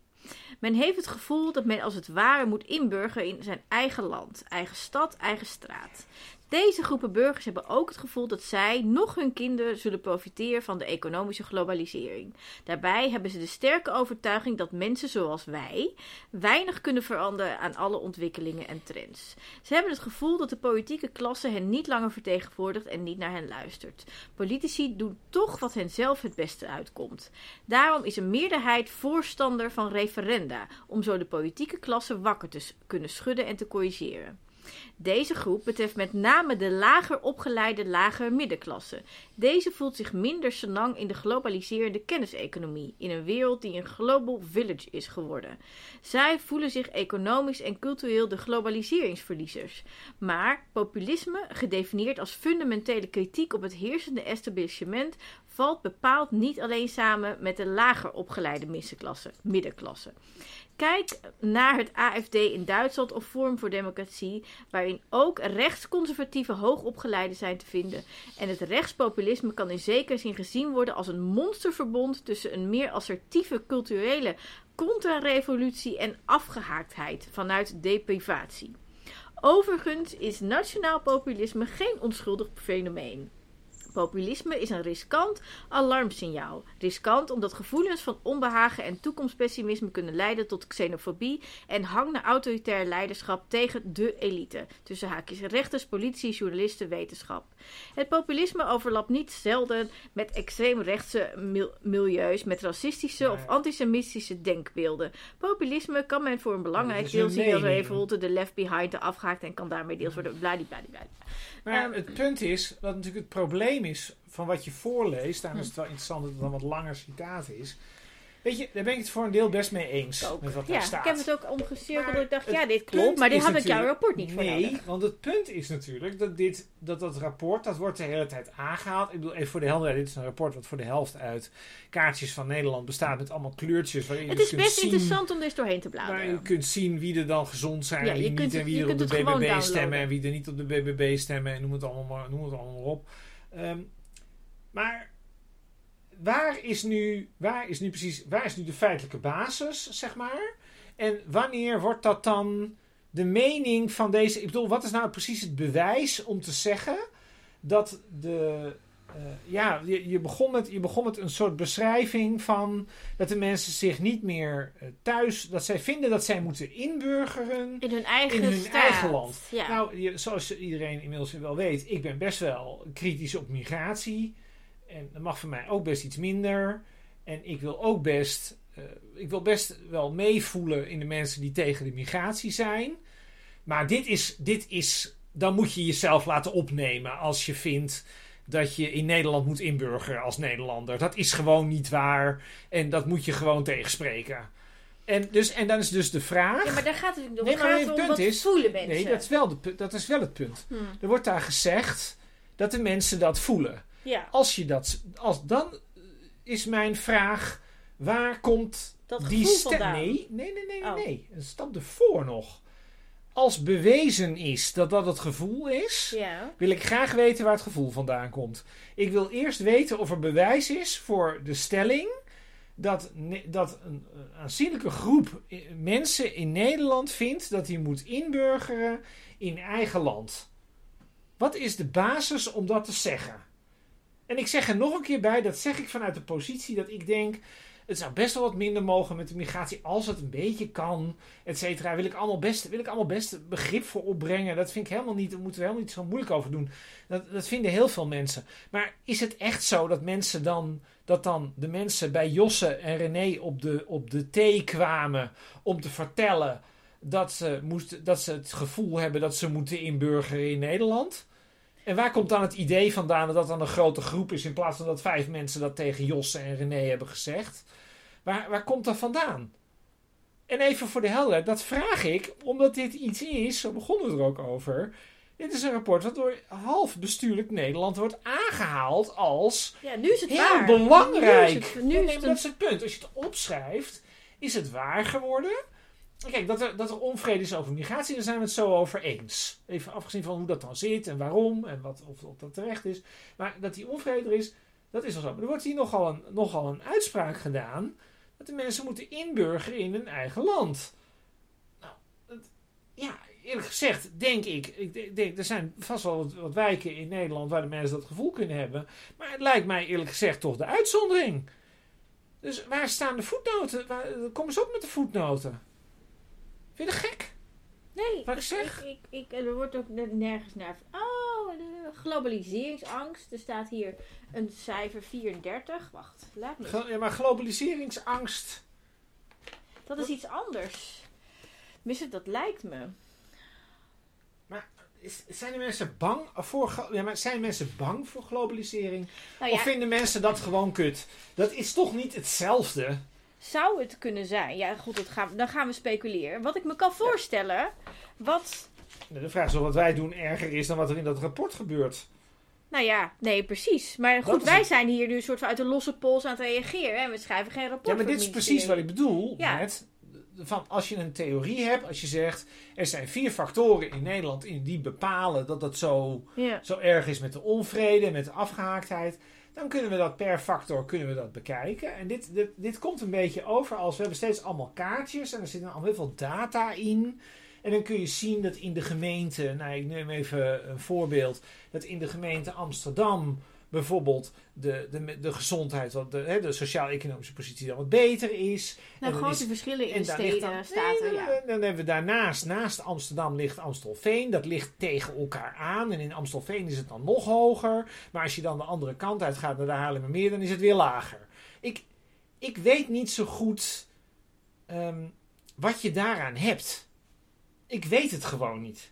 Men heeft het gevoel dat men als het ware moet inburgeren in zijn eigen land, eigen stad, eigen straat. Deze groepen burgers hebben ook het gevoel dat zij, nog hun kinderen, zullen profiteren van de economische globalisering. Daarbij hebben ze de sterke overtuiging dat mensen zoals wij weinig kunnen veranderen aan alle ontwikkelingen en trends. Ze hebben het gevoel dat de politieke klasse hen niet langer vertegenwoordigt en niet naar hen luistert. Politici doen toch wat hen zelf het beste uitkomt. Daarom is een meerderheid voorstander van referenda, om zo de politieke klasse wakker te kunnen schudden en te corrigeren. Deze groep betreft met name de lager opgeleide lagere middenklasse. Deze voelt zich minder senang in de globaliserende kenniseconomie, in een wereld die een global village is geworden. Zij voelen zich economisch en cultureel de globaliseringsverliezers. Maar populisme, gedefinieerd als fundamentele kritiek op het heersende establishment, valt bepaald niet alleen samen met de lager opgeleide middenklasse. middenklasse. Kijk naar het AFD in Duitsland of Forum voor Democratie, waarin ook rechtsconservatieve hoogopgeleiden zijn te vinden. En het rechtspopulisme kan in zekere zin gezien worden als een monsterverbond tussen een meer assertieve culturele contra-revolutie en afgehaaktheid vanuit deprivatie. Overigens is nationaal populisme geen onschuldig fenomeen. Populisme is een riskant alarmsignaal. Riskant omdat gevoelens van onbehagen en toekomstpessimisme kunnen leiden tot xenofobie en hang naar autoritair leiderschap tegen de elite. Tussen haakjes rechters, politie, journalisten, wetenschap. Het populisme overlapt niet zelden met extreemrechtse mil milieus, met racistische of antisemitische denkbeelden. Populisme kan men voor een belangrijk deel zien als bijvoorbeeld de left behind, de afgehaakt en kan daarmee deels worden bladibladibla. Maar um, het punt is, wat natuurlijk het probleem is van wat je voorleest, daarom is het Hm. wel interessant dat het een wat langer citaat is. Weet je, daar ben ik het voor een deel best mee eens Ook. met wat Ja, daar staat. ik heb het ook omgecirkeld ik dacht, ja, dit klopt, maar dit had ik jouw rapport niet voor Nee, nodig. want het punt is natuurlijk dat dit, dat, dat rapport, dat wordt de hele tijd aangehaald. Ik bedoel, even voor de helderheid, dit is een rapport wat voor de helft uit kaartjes van Nederland bestaat met allemaal kleurtjes. Waarin je Het is best zien, interessant om er eens doorheen te Waar bladeren. je kunt zien wie er dan gezond zijn Ja, en wie niet. En wie er op de BBB stemmen en wie er niet op de BBB stemmen. En noem het allemaal maar, noem het allemaal maar op. Ehm, maar waar is, nu, waar is nu precies, waar is nu de feitelijke basis, zeg maar? En wanneer wordt dat dan de mening van deze... Ik bedoel, wat is nou precies het bewijs om te zeggen dat de... eh, ja, je, je, begon met, je begon met een soort beschrijving van dat de mensen zich niet meer eh, thuis, dat zij vinden dat zij moeten inburgeren In hun eigen in hun eigen land. Ja. Nou, je- zoals iedereen inmiddels wel weet, ik ben best wel kritisch op migratie. En dat mag voor mij ook best iets minder. En ik wil ook best, eh, ik wil best wel meevoelen in de mensen die tegen de migratie zijn. Maar dit is, dit is, dan moet je jezelf laten opnemen als je vindt dat je in Nederland moet inburgeren als Nederlander. Dat is gewoon niet waar. En dat moet je gewoon tegenspreken. En, dus, en dan is dus de vraag. ja, maar daar gaat het om. Nee, maar gaat het om punt wat is- voelen mensen. Nee, dat is, wel de, dat is wel het punt. Hm. Er wordt daar gezegd dat de mensen dat voelen. Ja, Als je dat, als dan is mijn vraag, waar komt dat die stem? Nee, nee, nee, nee, Oh. nee. Een stap ervoor nog. Als bewezen is dat dat het gevoel is, Ja. wil ik graag weten waar het gevoel vandaan komt. Ik wil eerst weten of er bewijs is voor de stelling dat, dat een, aanzienlijke groep mensen in Nederland vindt dat hij moet inburgeren in eigen land. Wat is de basis om dat te zeggen? En ik zeg er nog een keer bij, dat zeg ik vanuit de positie dat ik denk. Het zou best wel wat minder mogen met de migratie als het een beetje kan, et cetera. Wil ik allemaal best, wil ik allemaal best begrip voor opbrengen. Dat vind ik helemaal niet, daar moeten we helemaal niet zo moeilijk over doen. Dat, dat vinden heel veel mensen. Maar is het echt zo dat mensen dan, dat dan de mensen bij Josse en René op de, op de thee kwamen om te vertellen dat ze, moesten, dat ze het gevoel hebben dat ze moeten inburgeren in Nederland? En waar komt dan het idee vandaan dat dat dan een grote groep is in plaats van dat vijf mensen dat tegen Josse en René hebben gezegd? Waar, waar komt dat vandaan? En even voor de helderheid, dat vraag ik omdat dit iets is, zo begonnen we er ook over. Dit is een rapport dat door half bestuurlijk Nederland wordt aangehaald als ja, nu is het heel waar. belangrijk. Nu is het, nu is dat is het punt. Als je het opschrijft, is het waar geworden. Kijk, dat er, dat er onvrede is over migratie, daar zijn we het zo over eens. Even afgezien van hoe dat dan zit en waarom en wat, of, of dat terecht is. Maar dat die onvrede er is, dat is wel zo. Maar er wordt hier nogal een, nogal een uitspraak gedaan dat de mensen moeten inburgeren in hun eigen land. Nou, ja, eerlijk gezegd denk ik, ik denk- er zijn vast wel wat, wat wijken in Nederland waar de mensen dat gevoel kunnen hebben. Maar het lijkt mij eerlijk gezegd toch de uitzondering. Dus waar staan de voetnoten? Waar, kom eens op met de voetnoten. Vind je dat gek? Nee, Wat ik zeg? Ik, ik, er wordt ook ne- nergens naar. Oh, globaliseringsangst. Er staat hier een cijfer 34. Wacht, laat me. Ja, maar globaliseringsangst. Dat is iets anders. Tenminste, dat lijkt me. Is, zijn de mensen bang voor, ja, maar zijn mensen bang voor globalisering? Nou Of vinden mensen dat gewoon kut? Dat is toch niet hetzelfde? zou het kunnen zijn? Ja, goed, dat gaan, dan gaan we speculeren. Wat ik me kan voorstellen. Wat. De vraag is of wat wij doen erger is dan wat er in dat rapport gebeurt. Nou ja, nee, precies. Maar goed, wij het. zijn hier nu een soort van uit de losse pols aan het reageren. En we schrijven geen rapport. Ja, maar dit is precies wat ik bedoel Ja. met... Van als je een theorie hebt, als je zegt... Er zijn vier factoren in Nederland in die bepalen dat het zo, Ja. zo erg is met de onvrede, met de afgehaaktheid. Dan kunnen we dat per factor kunnen we dat bekijken. En dit, dit, dit komt een beetje over als... We hebben steeds allemaal kaartjes en er zit dan al heel veel data in... En dan kun je zien dat in de gemeente, nou ik neem even een voorbeeld, dat in de gemeente Amsterdam bijvoorbeeld de, de, de gezondheid, wat de, de sociaal-economische positie dan wat beter is. Nou, En grote is- verschillen in en steden, dan, staten, Nee, ja. dan, hebben we daarnaast, naast Amsterdam ligt Amstelveen. Dat ligt tegen elkaar aan. En in Amstelveen is het dan nog hoger. Maar als je dan de andere kant uit gaat naar de Haarlemmermeer, dan is het weer lager. Ik, ik weet niet zo goed ehm, wat je daaraan hebt. Ik weet het gewoon niet.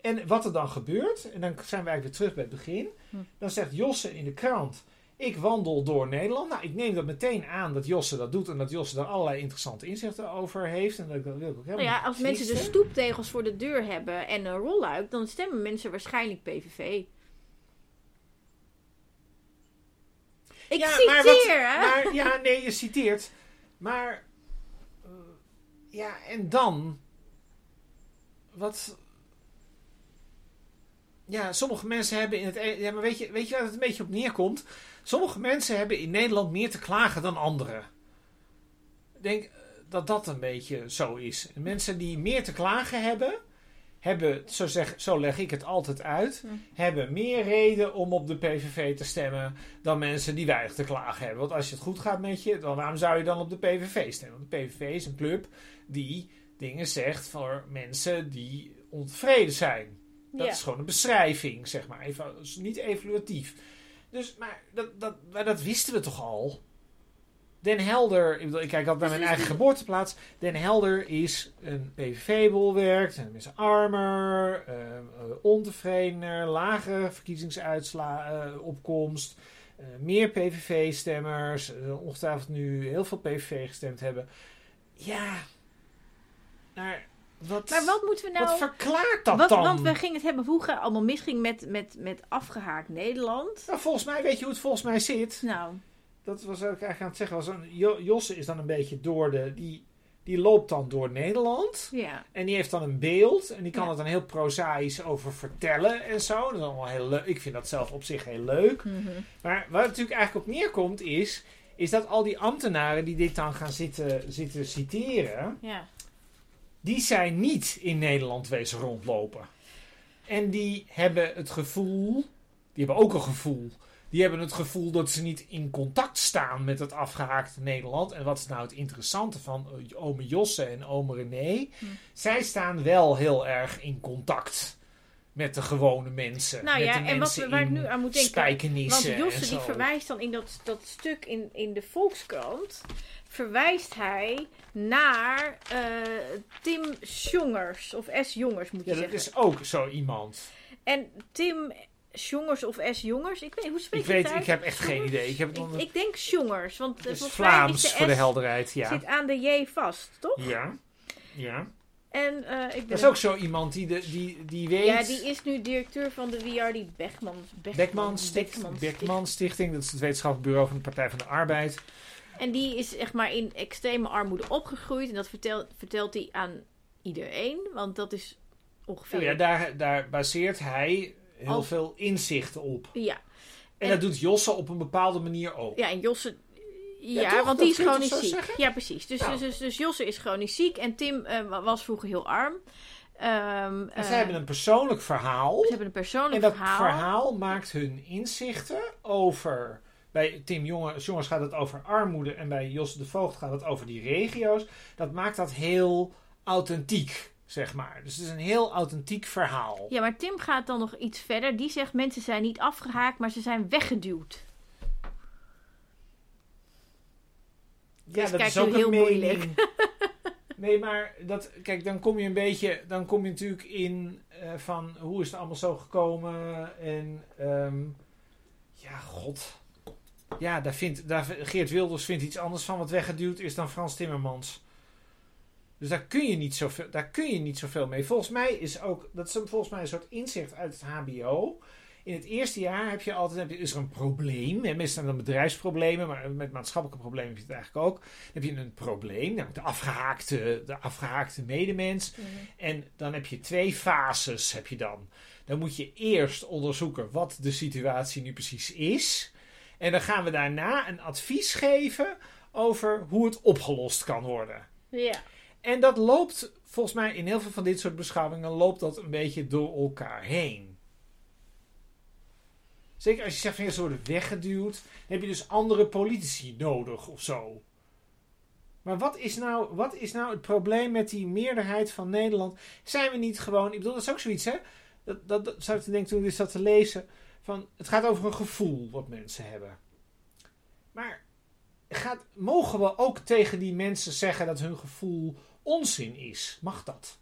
En wat er dan gebeurt, en dan zijn we eigenlijk weer terug bij het begin. Hm. Dan zegt Josse in de krant: Ik wandel door Nederland. Nou, ik neem dat meteen aan dat Josse dat doet en dat Josse daar allerlei interessante inzichten over heeft. En dat, dat wil ik ook helemaal Nou ja, als mensen de stoeptegels voor de deur hebben en een rolluik, dan stemmen mensen waarschijnlijk PVV. Ik Ja, citeer, maar wat- hè? Maar ja, nee, je citeert. Maar. eh, ja, en dan. Wat. Ja, sommige mensen hebben in het. e- Ja, maar weet je, weet je waar het een beetje op neerkomt? Sommige mensen hebben in Nederland meer te klagen dan anderen. Ik denk eh, dat dat een beetje zo is. En mensen die meer te klagen hebben. Hebben, zo, zeg, zo leg ik het altijd uit, Hm. hebben meer reden om op de PVV te stemmen dan mensen die weinig te klagen hebben. Want als je het goed gaat met je, dan waarom zou je dan op de PVV stemmen? Want de PVV is een club die dingen zegt voor mensen die ontevreden zijn. Dat Ja. is gewoon een beschrijving, zeg maar. Even, niet evaluatief. Dus, maar dat, dat, maar dat wisten we toch al? Den Helder, ik, bedoel, ik kijk altijd naar mijn eigen geboorteplaats. Den Helder is een PVV-bolwerk. Zijn mensen armer, eh, eh, ontevredener, lagere verkiezingsuitkomst. eh, meer PVV-stemmers. eh, ongetwijfeld nu heel veel PVV gestemd hebben. Ja, maar wat, Maar wat moeten we nou... wat verklaart dat wat, dan? Want we gingen het hebben het allemaal misging met, met, met afgehaakt Nederland. Nou, volgens mij, weet je hoe het volgens mij zit? Nou, Dat was ik eigenlijk aan het zeggen. Was een, Jo- Josse is dan een beetje door de... Die, die loopt dan door Nederland. ja. En die heeft dan een beeld. En die kan Ja. het dan heel prozaïs over vertellen en zo. Dat is allemaal heel leuk. Ik vind dat zelf op zich heel leuk. Mhm. Maar waar het natuurlijk eigenlijk op neerkomt is... Is dat al die ambtenaren die dit dan gaan zitten, zitten citeren... ja. Die zijn niet in Nederland wezen rondlopen. En die hebben het gevoel... Die hebben ook een gevoel. Die hebben het gevoel dat ze niet in contact staan met het afgehaakte Nederland. En wat is nou het interessante van eh, ome Josse en ome René? Hm. Zij staan wel heel erg in contact met de gewone mensen. Nou met ja, de en wat, mensen waar ik nu aan moet denken... Want Josse die verwijst dan in dat, dat stuk in, in de Volkskrant... verwijst hij naar eh, Tim Jongers. Of S. Jongers moet je Ja, dat zeggen. is ook zo iemand. En Tim Jongers of S. Jongers... Ik weet, hoe spreek Ik je weet, het uit? ik heb echt geen idee. Ik heb het Ik, ik denk Jongers, want eh, Het is mij is Vlaams de voor de helderheid, ja. zit aan de J vast, toch? Ja. Ja. En eh, ik ben Dat is ook zo iemand die, de, die, die weet. Ja, die is nu directeur van de WRD Beckman. Beckman, Stichting, Beckman Stichting, dat is het wetenschappelijk bureau van de Partij van de Arbeid. En die is echt maar in extreme armoede opgegroeid. En dat vertelt, vertelt hij aan iedereen. Want dat is ongeveer... Ja, daar, daar baseert hij heel veel inzichten op. ja. En, En- dat doet Josse op een bepaalde manier ook. Ja, en Josse... Ja, want die is chronisch ziek. zeggen? Ja, precies. Dus, Nou. dus, dus, dus Josse is chronisch ziek. En Tim eh, wa- was vroeger heel arm. Ehm, En eh, zij hebben een persoonlijk verhaal. ze hebben een persoonlijk En dat verhaal. verhaal. maakt hun inzichten over. Bij Tim Jonge- Jongens gaat het over armoede en bij Jos de Voogd gaat het over die regio's. Dat maakt dat heel authentiek, zeg maar. Dus het is een heel authentiek verhaal. Ja, maar Tim gaat dan nog iets verder. Die zegt mensen zijn niet afgehaakt, maar ze zijn weggeduwd. Ja, Dus dat kijk, is ook heel moeilijk. nee, maar dat, kijk, dan kom je een beetje, dan kom je natuurlijk in eh, van hoe is het allemaal zo gekomen en ehm, ja, god. Ja, daar vindt, daar, Geert Wilders vindt iets anders van wat weggeduwd is dan Frans Timmermans. Dus daar kun je niet zoveel, daar kun je niet zoveel mee. Volgens mij is ook, dat is volgens mij een soort inzicht uit het HBO, in het eerste jaar heb je altijd, heb je, is er een probleem. Hè? Meestal dan bedrijfsproblemen, maar met maatschappelijke problemen heb je het eigenlijk ook. Dan heb je een probleem, namelijk de afgehaakte, de afgehaakte medemens. Mhm. En dan heb je twee fases, heb je dan. Dan moet je eerst onderzoeken wat de situatie nu precies is. En dan gaan we daarna een advies geven over hoe het opgelost kan worden. Ja. En dat loopt volgens mij in heel veel van dit soort beschouwingen loopt dat een beetje door elkaar heen. Zeker als je zegt van ja, ze worden weggeduwd, dan heb je dus andere politici nodig of zo. Maar wat is, nou, wat is nou het probleem met die meerderheid van Nederland? Zijn we niet gewoon, ik bedoel, dat is ook zoiets, hè? Dat, dat, dat zou ik te denken toen ik dit zat te lezen. Van, het gaat over een gevoel wat mensen hebben. Maar gaat, mogen we ook tegen die mensen zeggen dat hun gevoel onzin is? Mag dat?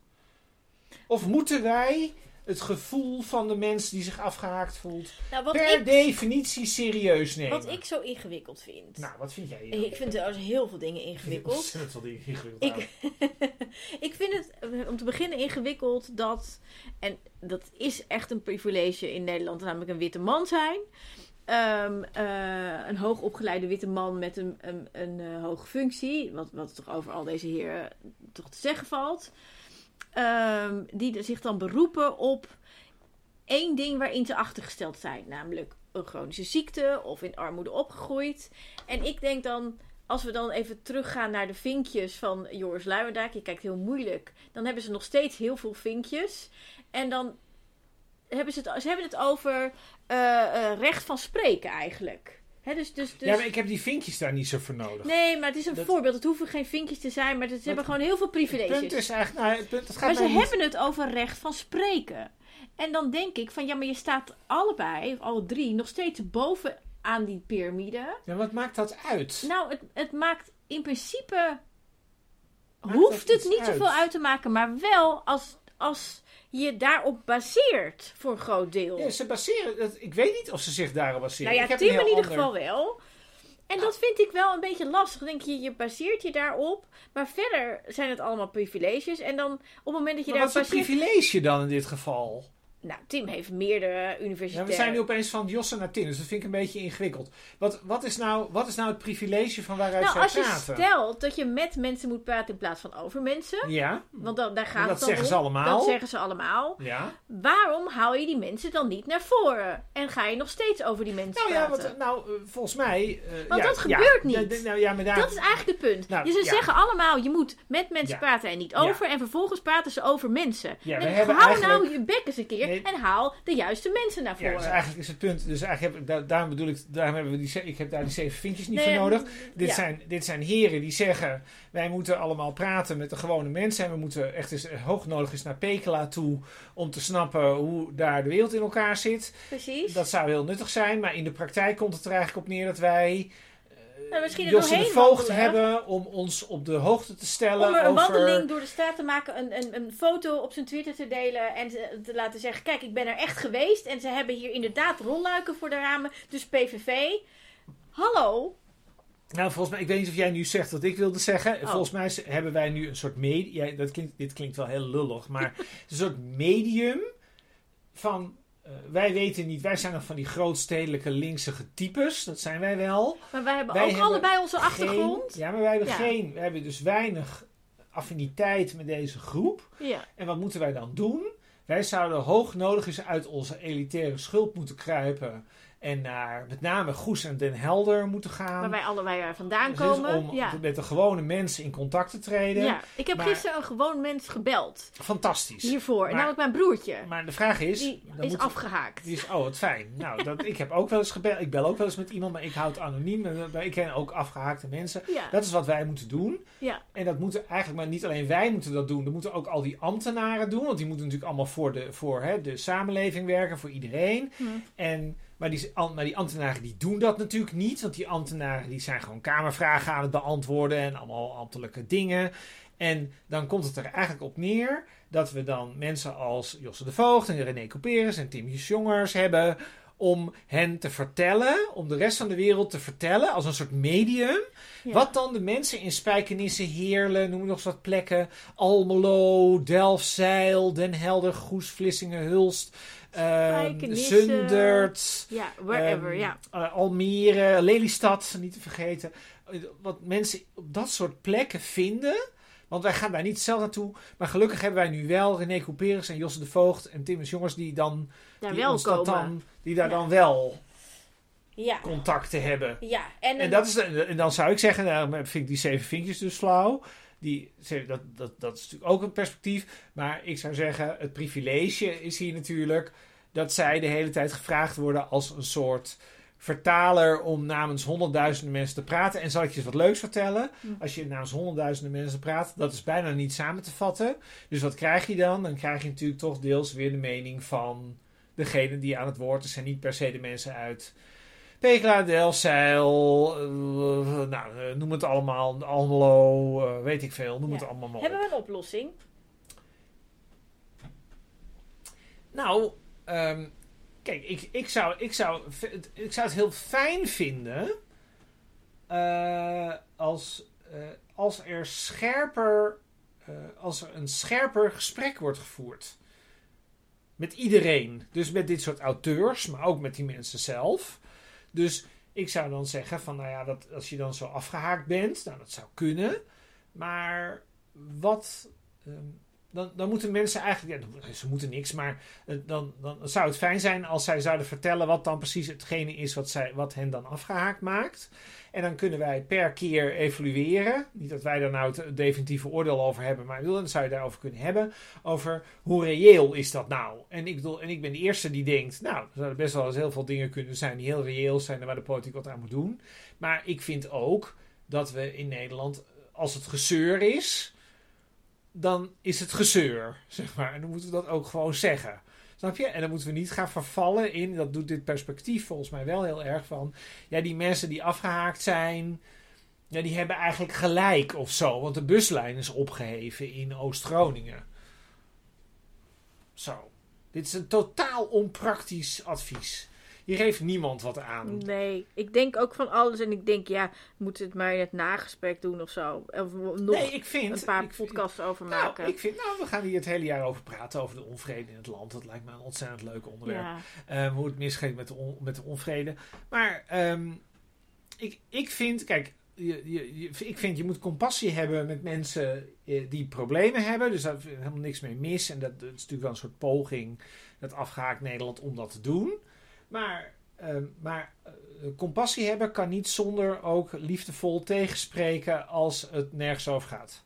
Of moeten wij het gevoel van de mens die zich afgehaakt voelt Nou, per ik, definitie serieus nemen? wat ik zo ingewikkeld vind. Nou, wat vind jij? ik vind er heel veel dingen ingewikkeld. Ingewikkeld. Ik, ik vind het om te beginnen ingewikkeld dat, en dat is echt een privilege in Nederland, namelijk een witte man zijn. Ehm, eh, een hoogopgeleide witte man met een, een, een eh, hoge functie, wat, wat toch over al deze heren toch te zeggen valt. Ehm, die zich dan beroepen op één ding waarin ze achtergesteld zijn, namelijk een chronische ziekte of in armoede opgegroeid. En ik denk dan, als we dan even teruggaan naar de vinkjes van Joris Luijendijk, je kijkt heel moeilijk, dan hebben ze nog steeds heel veel vinkjes. En dan hebben ze het, hebben het over eh, eh, recht van spreken eigenlijk. Dus, dus, dus... Ja, maar ik heb die vinkjes daar niet zo voor nodig. Nee, maar het is een Dat- voorbeeld. Het hoeven geen vinkjes te zijn, maar ze hebben gewoon heel veel het privileges. punt is eigenlijk, nou, het, punt, het gaat Maar ze niet- hebben het over recht van spreken. En dan denk ik van ja, maar je staat allebei, of alle drie, nog steeds boven aan die piramide. Ja, wat maakt dat uit? Nou, het, het maakt in principe. Maakt hoeft het niet uit? zoveel uit te maken, maar wel als, als je daarop baseert voor een groot deel. Ja, ze baseren, ik weet niet of ze zich daarop baseren. nou Ik ja, heb Tim in ieder ander- geval wel. En dat vind ik wel een beetje lastig. Denk je, je baseert je daarop. Maar verder zijn het allemaal privileges. En dan op het moment dat je Maar daar wat is een baseert... privilege dan in dit geval? Nou, Tim heeft meerdere Ja, universiteiten. we zijn nu opeens van Josse naar Tin, dus dat vind ik een beetje ingewikkeld. Wat, wat, is, nou, wat is nou het privilege van waaruit Nou, zij als je praten? stelt dat je met mensen moet praten in plaats van over mensen. Ja, Want dan, daar gaat dat het dan zeggen ze allemaal. Dat zeggen ze allemaal. ja. Waarom haal je die mensen dan niet naar voren? En ga je nog steeds over die mensen Nou ja, praten? wat, nou, eh, volgens mij... eh, Want ja, dat ja, gebeurt niet. nou, ja, maar daar, Dat is eigenlijk het punt. Nou, ze ja. zeggen allemaal, je moet met mensen Ja. praten en niet Ja. over. En vervolgens praten ze over mensen. Ja, we en hebben hou eigenlijk- nou je bek eens een keer Nee. En haal de juiste mensen naar Ja, voren. dus eigenlijk is het punt. Dus eigenlijk heb daar, daarom bedoel ik, daarom hebben we die, ik heb daar die zeven vinkjes niet Nee, voor nodig. Dit, ja. zijn, dit zijn heren die zeggen: wij moeten allemaal praten met de gewone mensen. En we moeten echt eens eh, hoog nodig eens naar Pekela toe om te snappen hoe daar de wereld in elkaar zit. Precies. Dat zou heel nuttig zijn, maar in de praktijk komt het er eigenlijk op neer dat wij. Eh, Nou, misschien er Josse de doorheen Voogd wandelen. hebben om ons op de hoogte te stellen Om er een over... wandeling door de straat te maken, een, een, een foto op zijn Twitter te delen en te, te laten zeggen: Kijk, ik ben er echt geweest. En ze hebben hier inderdaad rolluiken voor de ramen. Dus PVV. Hallo. Nou, volgens mij, ik weet niet of jij nu zegt wat ik wilde zeggen. Oh. Volgens mij hebben wij nu een soort medium. Ja, dat klinkt, dit klinkt wel heel lullig, maar een soort medium van. Eh, wij weten niet, wij zijn nog van die grootstedelijke linkse types, dat zijn wij wel. Maar wij hebben Wij ook hebben allebei onze Geen- achtergrond. ja, maar wij hebben, Ja. geen, wij hebben dus weinig affiniteit met deze groep. Ja. En wat moeten wij dan doen? Wij zouden hoog nodig eens uit onze elitaire schulp moeten kruipen. En naar met name Goes en Den Helder moeten gaan. Waar wij allebei vandaan Dus komen. om ja. met de gewone mensen in contact te treden. ja. Ik heb maar- gisteren een gewoon mens gebeld. Fantastisch. Hiervoor. Maar- namelijk mijn broertje. Maar de vraag is... Die is moet- afgehaakt. die is, oh, wat fijn. Nou, dat, ik heb ook wel eens gebeld. Ik bel ook wel eens met iemand, maar ik houd het anoniem. En, Ik ken ook afgehaakte mensen. Ja. Dat is wat wij moeten doen. ja. En dat moeten eigenlijk, maar niet alleen wij moeten dat doen. Dat moeten ook al die ambtenaren doen. Want die moeten natuurlijk allemaal voor de, voor, hè, de samenleving werken, voor iedereen. Hm. En, maar, die, maar die ambtenaren die doen dat natuurlijk niet. Want die ambtenaren die zijn gewoon kamervragen aan het beantwoorden. En allemaal ambtelijke dingen. En dan komt het er eigenlijk op neer dat we dan mensen als Josse de Voogd en René Couperus en Tim Jongers hebben om hen te vertellen, om de rest van de wereld te vertellen, als een soort medium, Ja. wat dan de mensen in Spijkenisse, Heerlen, noem nog eens wat plekken, Almelo, Delfzijl, Den Helder, Goes, Vlissingen, Hulst, ehm Spijkenisse. Zundert, Ja, wherever, Ehm, ja. eh, Almere, Lelystad, niet te vergeten. Wat mensen op dat soort plekken vinden. Want wij gaan daar niet zelf naartoe. Maar gelukkig hebben wij nu wel René Couperus en Josse de Voogd en Timmers Jongens die, dan, Daar die wel komen. dan, die daar Ja. dan wel Ja. contacten hebben. Ja, en, En, dat is, de- en dan zou ik zeggen, daarom vind ik die zeven vinkjes dus flauw. Die, dat, dat, dat is natuurlijk ook een perspectief. Maar ik zou zeggen, het privilege is hier natuurlijk dat zij de hele tijd gevraagd worden als een soort vertaler om namens honderdduizenden mensen te praten. En zal ik je eens wat leuks vertellen? Hm. Als je namens honderdduizenden mensen praat, dat is bijna niet samen te vatten. Dus wat krijg je dan? Dan krijg je natuurlijk toch deels weer de mening van degene die aan het woord is en niet per se de mensen uit Pekela, Delfzijl, eh, nou, eh, noem het allemaal, Almelo, eh, weet ik veel, noem Ja. het allemaal maar. Hebben we een oplossing? Nou, ehm, kijk, ik, ik, zou, ik, zou, ik zou het heel fijn vinden als, als er scherper, als er een scherper gesprek wordt gevoerd. Met iedereen. Dus met dit soort auteurs, maar ook met die mensen zelf. Dus ik zou dan zeggen van, nou ja, dat, als je dan zo afgehaakt bent, nou dat zou kunnen. Maar wat, ehm, dan, dan moeten mensen eigenlijk, ze moeten niks, maar eh, dan, dan zou het fijn zijn als zij zouden vertellen wat dan precies hetgene is wat, zij, wat hen dan afgehaakt maakt. En dan kunnen wij per keer evalueren. Niet dat wij daar nou het definitieve oordeel over hebben, maar dan zou je daarover kunnen hebben. Over hoe reëel is dat nou? En ik, bedoel, en ik ben de eerste die denkt, nou, er zouden best wel eens heel veel dingen kunnen zijn die heel reëel zijn en waar de politiek wat aan moet doen. Maar ik vind ook dat we in Nederland, als het gezeur is, dan is het gezeur, zeg maar. En dan moeten we dat ook gewoon zeggen. Snap je? En dan moeten we niet gaan vervallen in, dat doet dit perspectief volgens mij wel heel erg van, ja, die mensen die afgehaakt zijn, ja, die hebben eigenlijk gelijk of zo, want de buslijn is opgeheven in Oost-Groningen. Zo. Dit is een totaal onpraktisch advies. Hier heeft niemand wat aan. Nee, ik denk ook van alles. En ik denk, ja, moeten we het maar in het nagesprek doen of zo. Of nog nee, ik vind... een paar vind- podcasts over nou, maken. ik vind, nou, we gaan hier het hele jaar over praten, over de onvrede in het land. Dat lijkt me een ontzettend leuk onderwerp. ja. Ehm, hoe het misgeeft met de, on- met de onvrede. Maar ehm, ik, ik vind, kijk, je, je, je- ik vind je moet compassie hebben met mensen eh, die problemen hebben. Dus daar is helemaal niks mee mis. En dat, dat is natuurlijk wel een soort poging, dat afgehaakt Nederland, om dat te doen. Maar, ehm, maar eh, compassie hebben kan niet zonder ook liefdevol tegenspreken als het nergens over gaat.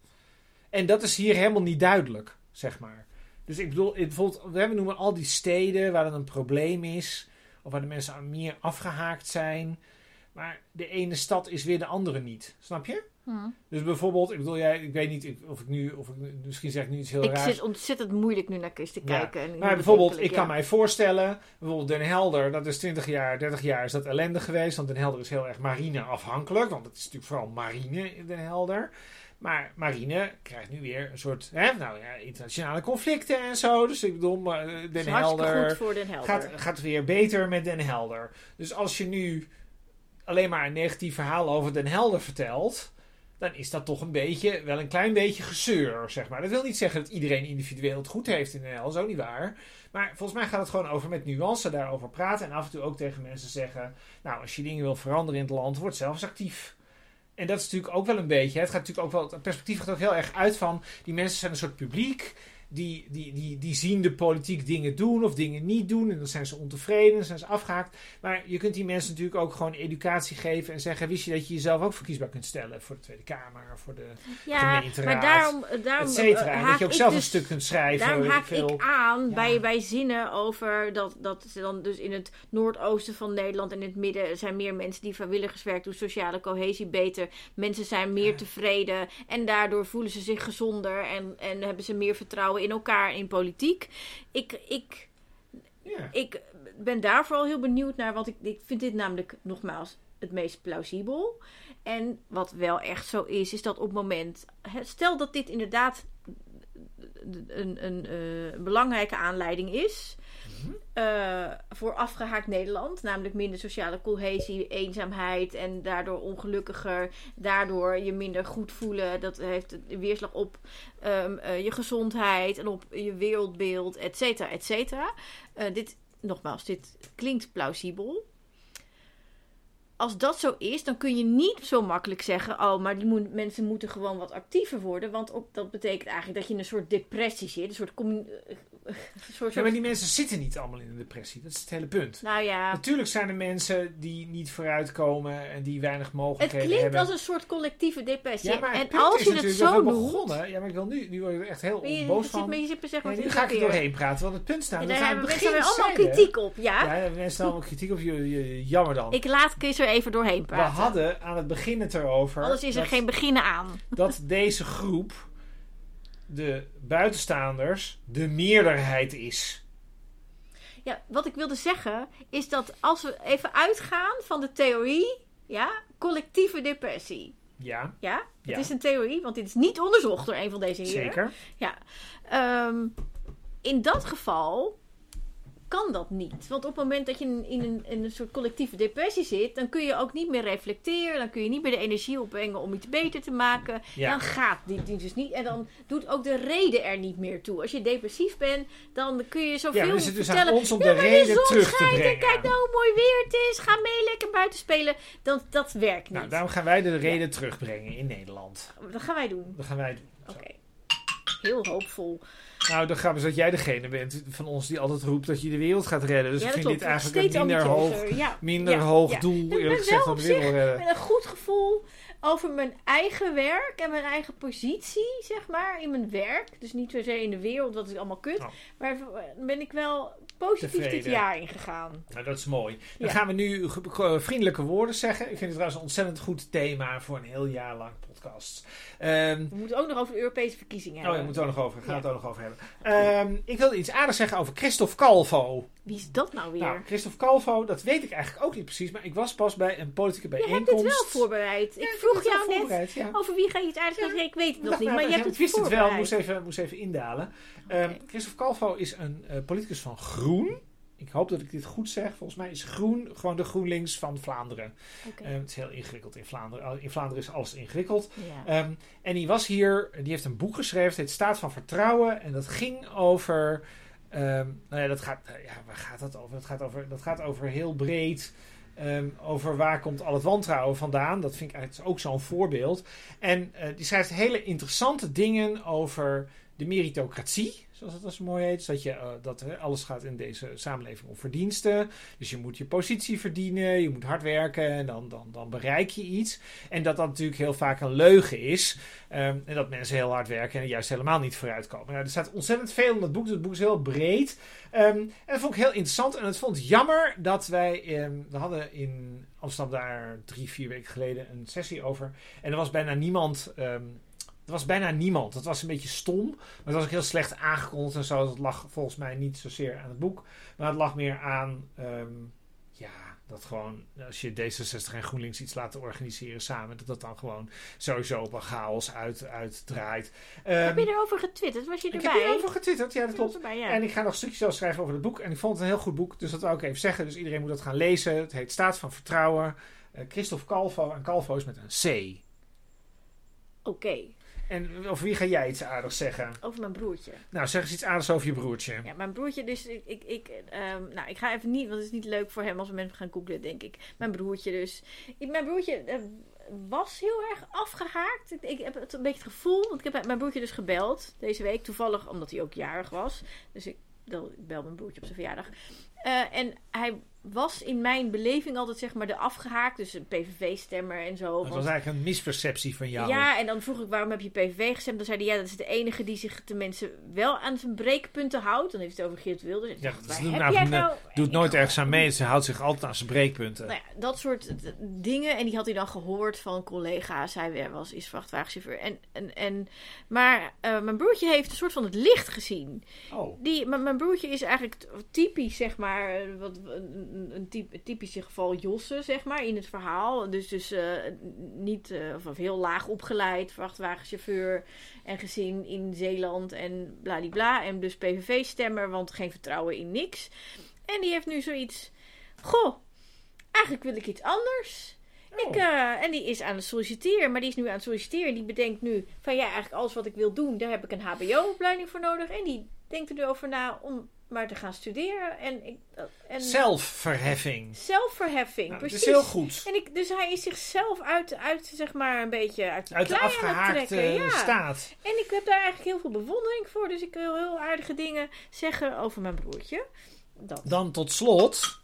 En dat is hier helemaal niet duidelijk, zeg maar. Dus ik bedoel, bijvoorbeeld, we noemen al die steden waar er een probleem is, of waar de mensen meer afgehaakt zijn. Maar de ene stad is weer de andere niet. Snap je? Hm. Dus bijvoorbeeld, ik bedoel, jij, ik weet niet ik- of ik nu, of ik, misschien zeg ik nu iets heel Ik raars. zit ontzettend moeilijk nu naar Chris te Ja, kijken. En Maar bijvoorbeeld, ik kan mij voorstellen, bijvoorbeeld Den Helder, dat is 20 jaar, 30 jaar is dat ellende geweest. Want Den Helder is heel erg marine afhankelijk, want het is natuurlijk vooral marine in Den Helder. Maar marine krijgt nu weer een soort, hè, nou ja, internationale conflicten en zo. Dus ik bedoel, eh, Den Helder goed voor Den Helder. gaat, gaat weer beter met Den Helder. Dus als je nu alleen maar een negatief verhaal over Den Helder vertelt, dan is dat toch een beetje, wel een klein beetje gezeur, zeg maar. Dat wil niet zeggen dat iedereen individueel het goed heeft in Helder, zo niet waar. Maar volgens mij gaat het gewoon over met nuance daarover praten en af en toe ook tegen mensen zeggen, nou, als je dingen wil veranderen in het land, word zelf eens actief. En dat is natuurlijk ook wel een beetje, het gaat natuurlijk ook wel, het perspectief gaat ook heel erg uit van, die mensen zijn een soort publiek, die, die, die, die zien de politiek dingen doen of dingen niet doen. En dan zijn ze ontevreden, dan zijn ze afgehaakt. Maar je kunt die mensen natuurlijk ook gewoon educatie geven en zeggen: wist je dat je jezelf ook verkiesbaar kunt stellen voor de Tweede Kamer, voor de ja, gemeenteraad, maar daarom, daarom et cetera. eh, En dat je ook zelf een dus- stuk kunt schrijven. Daarom haak veel. ik aan Ja. bij, bij zinnen over dat, dat ze dan dus in het noordoosten van Nederland en in het midden zijn meer mensen die vrijwilligerswerk doen, sociale cohesie beter. Mensen zijn meer tevreden en daardoor voelen ze zich gezonder en, en hebben ze meer vertrouwen in elkaar in politiek. Ik, ik, Ja. ik ben daar vooral heel benieuwd naar, want ik, ik vind dit namelijk nogmaals het meest plausibel. En wat wel echt zo is, is dat op het moment. Stel dat dit inderdaad een, een, eh, belangrijke aanleiding is. Eh, voor afgehaakt Nederland. Namelijk minder sociale cohesie, eenzaamheid en daardoor ongelukkiger. Daardoor je minder goed voelen. Dat heeft weerslag op ehm, eh, je gezondheid en op je wereldbeeld, et cetera, et cetera. Eh, dit, nogmaals, dit klinkt plausibel. Als dat zo is, dan kun je niet zo makkelijk zeggen: Oh, maar die moet, mensen moeten gewoon wat actiever worden. Want op, dat betekent eigenlijk dat je in een soort depressie zit. Een soort soort, Ja, maar die mensen zitten niet allemaal in een depressie. Dat is het hele punt. Nou ja, Natuurlijk zijn er mensen die niet vooruitkomen en die weinig het mogelijkheden klinkt hebben. als een soort collectieve depressie. ja, maar het en als is je het zo we noemt. begonnen. Ja, maar ik wil nu, nu word ik er echt heel Maar je, boos van. maar je zit zeggen wat nu ga ik er doorheen praten, want het punt staat. Ja, dat daar we aan hebben het mensen allemaal zeiden- kritiek op, ja? Ja, ja, mensen allemaal kritiek op je, je- jammer dan. Ik laat Chris er even doorheen we praten. hadden aan het begin het erover Anders is er dat, geen beginnen aan. dat deze groep, de buitenstaanders, de meerderheid is. Ja, wat ik wilde zeggen is dat als we even uitgaan van de theorie, ja, collectieve depressie. Ja, Ja, het Ja. is een theorie, want dit is niet onderzocht door een van deze heren. zeker. Ja. Ehm, in dat geval kan dat niet. Want op het moment dat je in, in, een, in een soort collectieve depressie zit, dan kun je ook niet meer reflecteren. Dan kun je niet meer de energie opbrengen om iets beter te maken. Ja. Dan gaat die, die dus niet. En dan doet ook de reden er niet meer toe. Als je depressief bent, dan kun je zoveel Ja, dan is het dus vertellen. aan ons om ja, de maar reden de zon terug te brengen. En kijk nou hoe mooi weer het is. Ga mee lekker buiten spelen. Dat, dat werkt niet. Nou, daarom gaan wij de reden terugbrengen in Nederland. Dat gaan wij doen. Dat gaan wij doen. Oké. Heel hoopvol. Nou, dan gaan we dat jij degene bent van ons die altijd roept dat je de wereld gaat redden. Dus ja, ik vind klopt. dit eigenlijk een minder hoog. Ja. minder Ja, hoog doel, eerlijk gezegd, dan de wereld redden. Met een goed gevoel over mijn eigen werk en mijn eigen positie, zeg maar, in mijn werk. Dus niet zozeer in de wereld, dat is allemaal kut. Oh. Maar ben ik wel positief dit jaar ingegaan. Nou, dat is mooi. Dan Ja. gaan we nu ge- vriendelijke woorden zeggen. Ik vind het trouwens een ontzettend goed thema voor een heel jaar lang podcast. Ehm, We moeten ook nog over de Europese verkiezingen oh, hebben. je moet het ook nog over. Gaan we Ja. het ook nog over hebben. Ehm, ik wilde iets aardigs zeggen over Christophe Calvo. Wie is dat nou weer? Nou, Christophe Calvo, dat weet ik eigenlijk ook niet precies. Maar ik was pas bij een politieke je hebt bijeenkomst. dit wel voorbereid. Ja, ik vroeg het jou net ja. over wie ga je Ja. zeggen. Ik weet het nog niet, nou, maar je hebt het wist het wel, moest even, moest even indalen. Ehm Christophe Calvo is een eh, politicus van Groen. Ik hoop dat ik dit goed zeg. Volgens mij is Groen gewoon de GroenLinks van Vlaanderen. Oké. Eh, het is heel ingewikkeld in Vlaanderen. In Vlaanderen is alles ingewikkeld. Ja. Ehm, en die was hier, die heeft een boek geschreven, het heet Staat van Vertrouwen. En dat ging over, ehm, nou ja, dat gaat, eh, ja, waar gaat dat over? Dat gaat over, dat gaat over heel breed, ehm, over waar komt al het wantrouwen vandaan. Dat vind ik eigenlijk ook zo'n voorbeeld. En eh, die schrijft hele interessante dingen over de meritocratie, zoals het als mooi heet. Dus dat, je, eh, dat eh, alles gaat in deze samenleving om verdiensten. Dus je moet je positie verdienen, je moet hard werken en dan, dan, dan bereik je iets. En dat dat natuurlijk heel vaak een leugen is. Ehm, en dat mensen heel hard werken en juist helemaal niet vooruitkomen. Nou, er staat ontzettend veel in dat boek. Dus het boek is heel breed. Ehm, en dat vond ik heel interessant. En het vond jammer dat wij... ehm, we hadden in Amsterdam daar drie, vier weken geleden een sessie over. En er was bijna niemand... er was bijna niemand. Dat was een beetje stom. Maar het was ook heel slecht aangekondigd en zo. Dat lag volgens mij niet zozeer aan het boek. Maar het lag meer aan... ehm, ja, dat gewoon als je D66 en GroenLinks iets laten organiseren samen... dat dat dan gewoon sowieso op een chaos uit, uitdraait. Ehm, Heb je erover getwitterd? Was je ik erbij? heb hierover getwitterd, ja dat klopt. was erbij, ja. En ik ga nog stukjes zelf schrijven over het boek. En ik vond het een heel goed boek, dus dat wil ik even zeggen. Dus iedereen moet dat gaan lezen. Het heet Staat van Vertrouwen. Eh Christophe Calvo. En Calvo is met een C. Oké, En over wie ga jij iets aardigs zeggen? over mijn broertje. Nou, zeg eens iets aardigs over je broertje. Ja, mijn broertje, dus ik, ik, ik ehm, nou, ik ga even niet, want het is niet leuk voor hem als we mensen gaan googlen, denk ik. Mijn broertje dus. Ik, mijn broertje eh, was heel erg afgehaakt. Ik, ik heb het een beetje het gevoel, want ik heb mijn broertje dus gebeld deze week, toevallig omdat hij ook jarig was. Dus ik bel, ik bel mijn broertje op zijn verjaardag. Eh, en hij was in mijn beleving altijd zeg maar de afgehaakt, dus een PVV-stemmer en zo. Dat want- was eigenlijk een misperceptie van jou. ja, en dan vroeg ik waarom heb je PVV gestemd? Dan zei hij ja, dat is de enige die zich tenminste wel aan zijn breekpunten houdt. Dan heeft het over Geert Wilders. Ja, dat doet nou- nou-. Doet nooit ergens aan mee. Ze houdt zich altijd aan zijn breekpunten. Nou ja, dat soort dingen. En die had hij dan gehoord van collega's. Hij was, is vrachtwagenchauffeur. En, en, en, maar eh, mijn broertje heeft een soort van het licht gezien. Oh, Die, mijn broertje is eigenlijk typisch, zeg maar, eh, wat, een, een, een typ- een typische geval Josse, zeg maar, in het verhaal. Dus, dus eh, niet, of, of heel laag opgeleid, vrachtwagenchauffeur en gezin in Zeeland en bladibla. En dus PVV-stemmer, want geen vertrouwen in niks. En die heeft nu zoiets. Goh, eigenlijk wil ik iets anders. Oh. Ik, eh, en die is aan het solliciteren, maar die is nu aan het solliciteren. Die bedenkt nu van ja, eigenlijk alles wat ik wil doen, daar heb ik een HBO-opleiding voor nodig. En die denkt er nu over na om maar te gaan studeren. En, ik, en Zelfverheffing. zelfverheffing, Nou, dat precies. is heel goed. En ik, dus hij is zichzelf uit, uit, zeg maar, een beetje uit de, Uit de afgehaakte. Ja. staat. En ik heb daar eigenlijk heel veel bewondering voor. Dus ik wil heel aardige dingen zeggen over mijn broertje. Dat. Dan tot slot.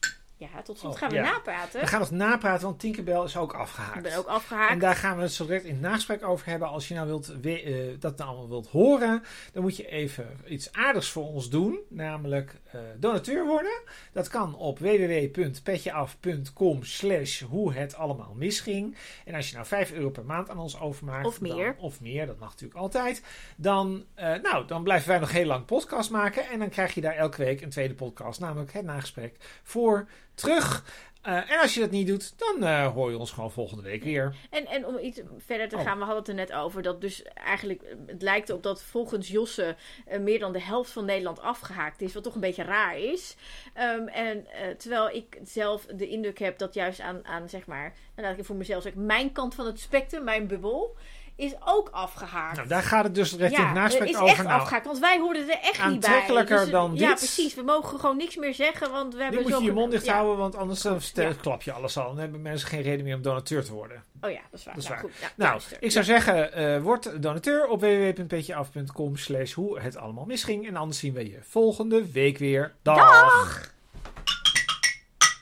Ja, tot slot Oh, gaan we ja. napraten. We gaan nog napraten, want Tinkerbell is ook afgehaakt. Ik ben ook afgehaakt. En daar gaan we het zo direct in het nagesprek over hebben. Als je nou wilt, we- eh, dat nou allemaal wilt horen, dan moet je even iets aardigs voor ons doen. Namelijk eh, donateur worden. Dat kan op www.petjeaf.com slash hoe het allemaal misging. En als je nou 5 euro per maand aan ons overmaakt. Of meer. Dan, of meer, dat mag natuurlijk altijd. Dan, eh, nou, dan blijven wij nog heel lang podcast maken. En dan krijg je daar elke week een tweede podcast. Namelijk het nagesprek voor terug. Eh, en als je dat niet doet, dan eh, hoor je ons gewoon volgende week weer. En, en om iets verder te Oh. gaan, we hadden het er net over dat dus eigenlijk eh, het lijkt erop dat volgens Josse meer dan de helft van Nederland afgehaakt is, wat toch een beetje raar is. Ehm, en terwijl ik zelf de indruk heb dat juist aan, aan zeg maar, nou, laat ik voor mezelf zeggen, mijn kant van het spectrum, mijn bubbel, is ook afgehaakt. Nou, daar gaat het dus recht in het ja, is over. echt Nou, afgehaakt, want wij hoorden er echt niet bij. Aantrekkelijker Dus, dan Ja, dit. precies. We mogen gewoon niks meer zeggen, want we nu hebben moet je je mond dicht ja. houden, want anders eh, Ja. klap je alles al. Dan hebben mensen geen reden meer om donateur te worden. Oh ja, dat is waar. Dat is nou, waar. goed. Ja, Nou, ik zou zeggen, eh, word donateur op www.petjeaf.com slash hoe het allemaal misging. En anders zien we je volgende week weer. Dag!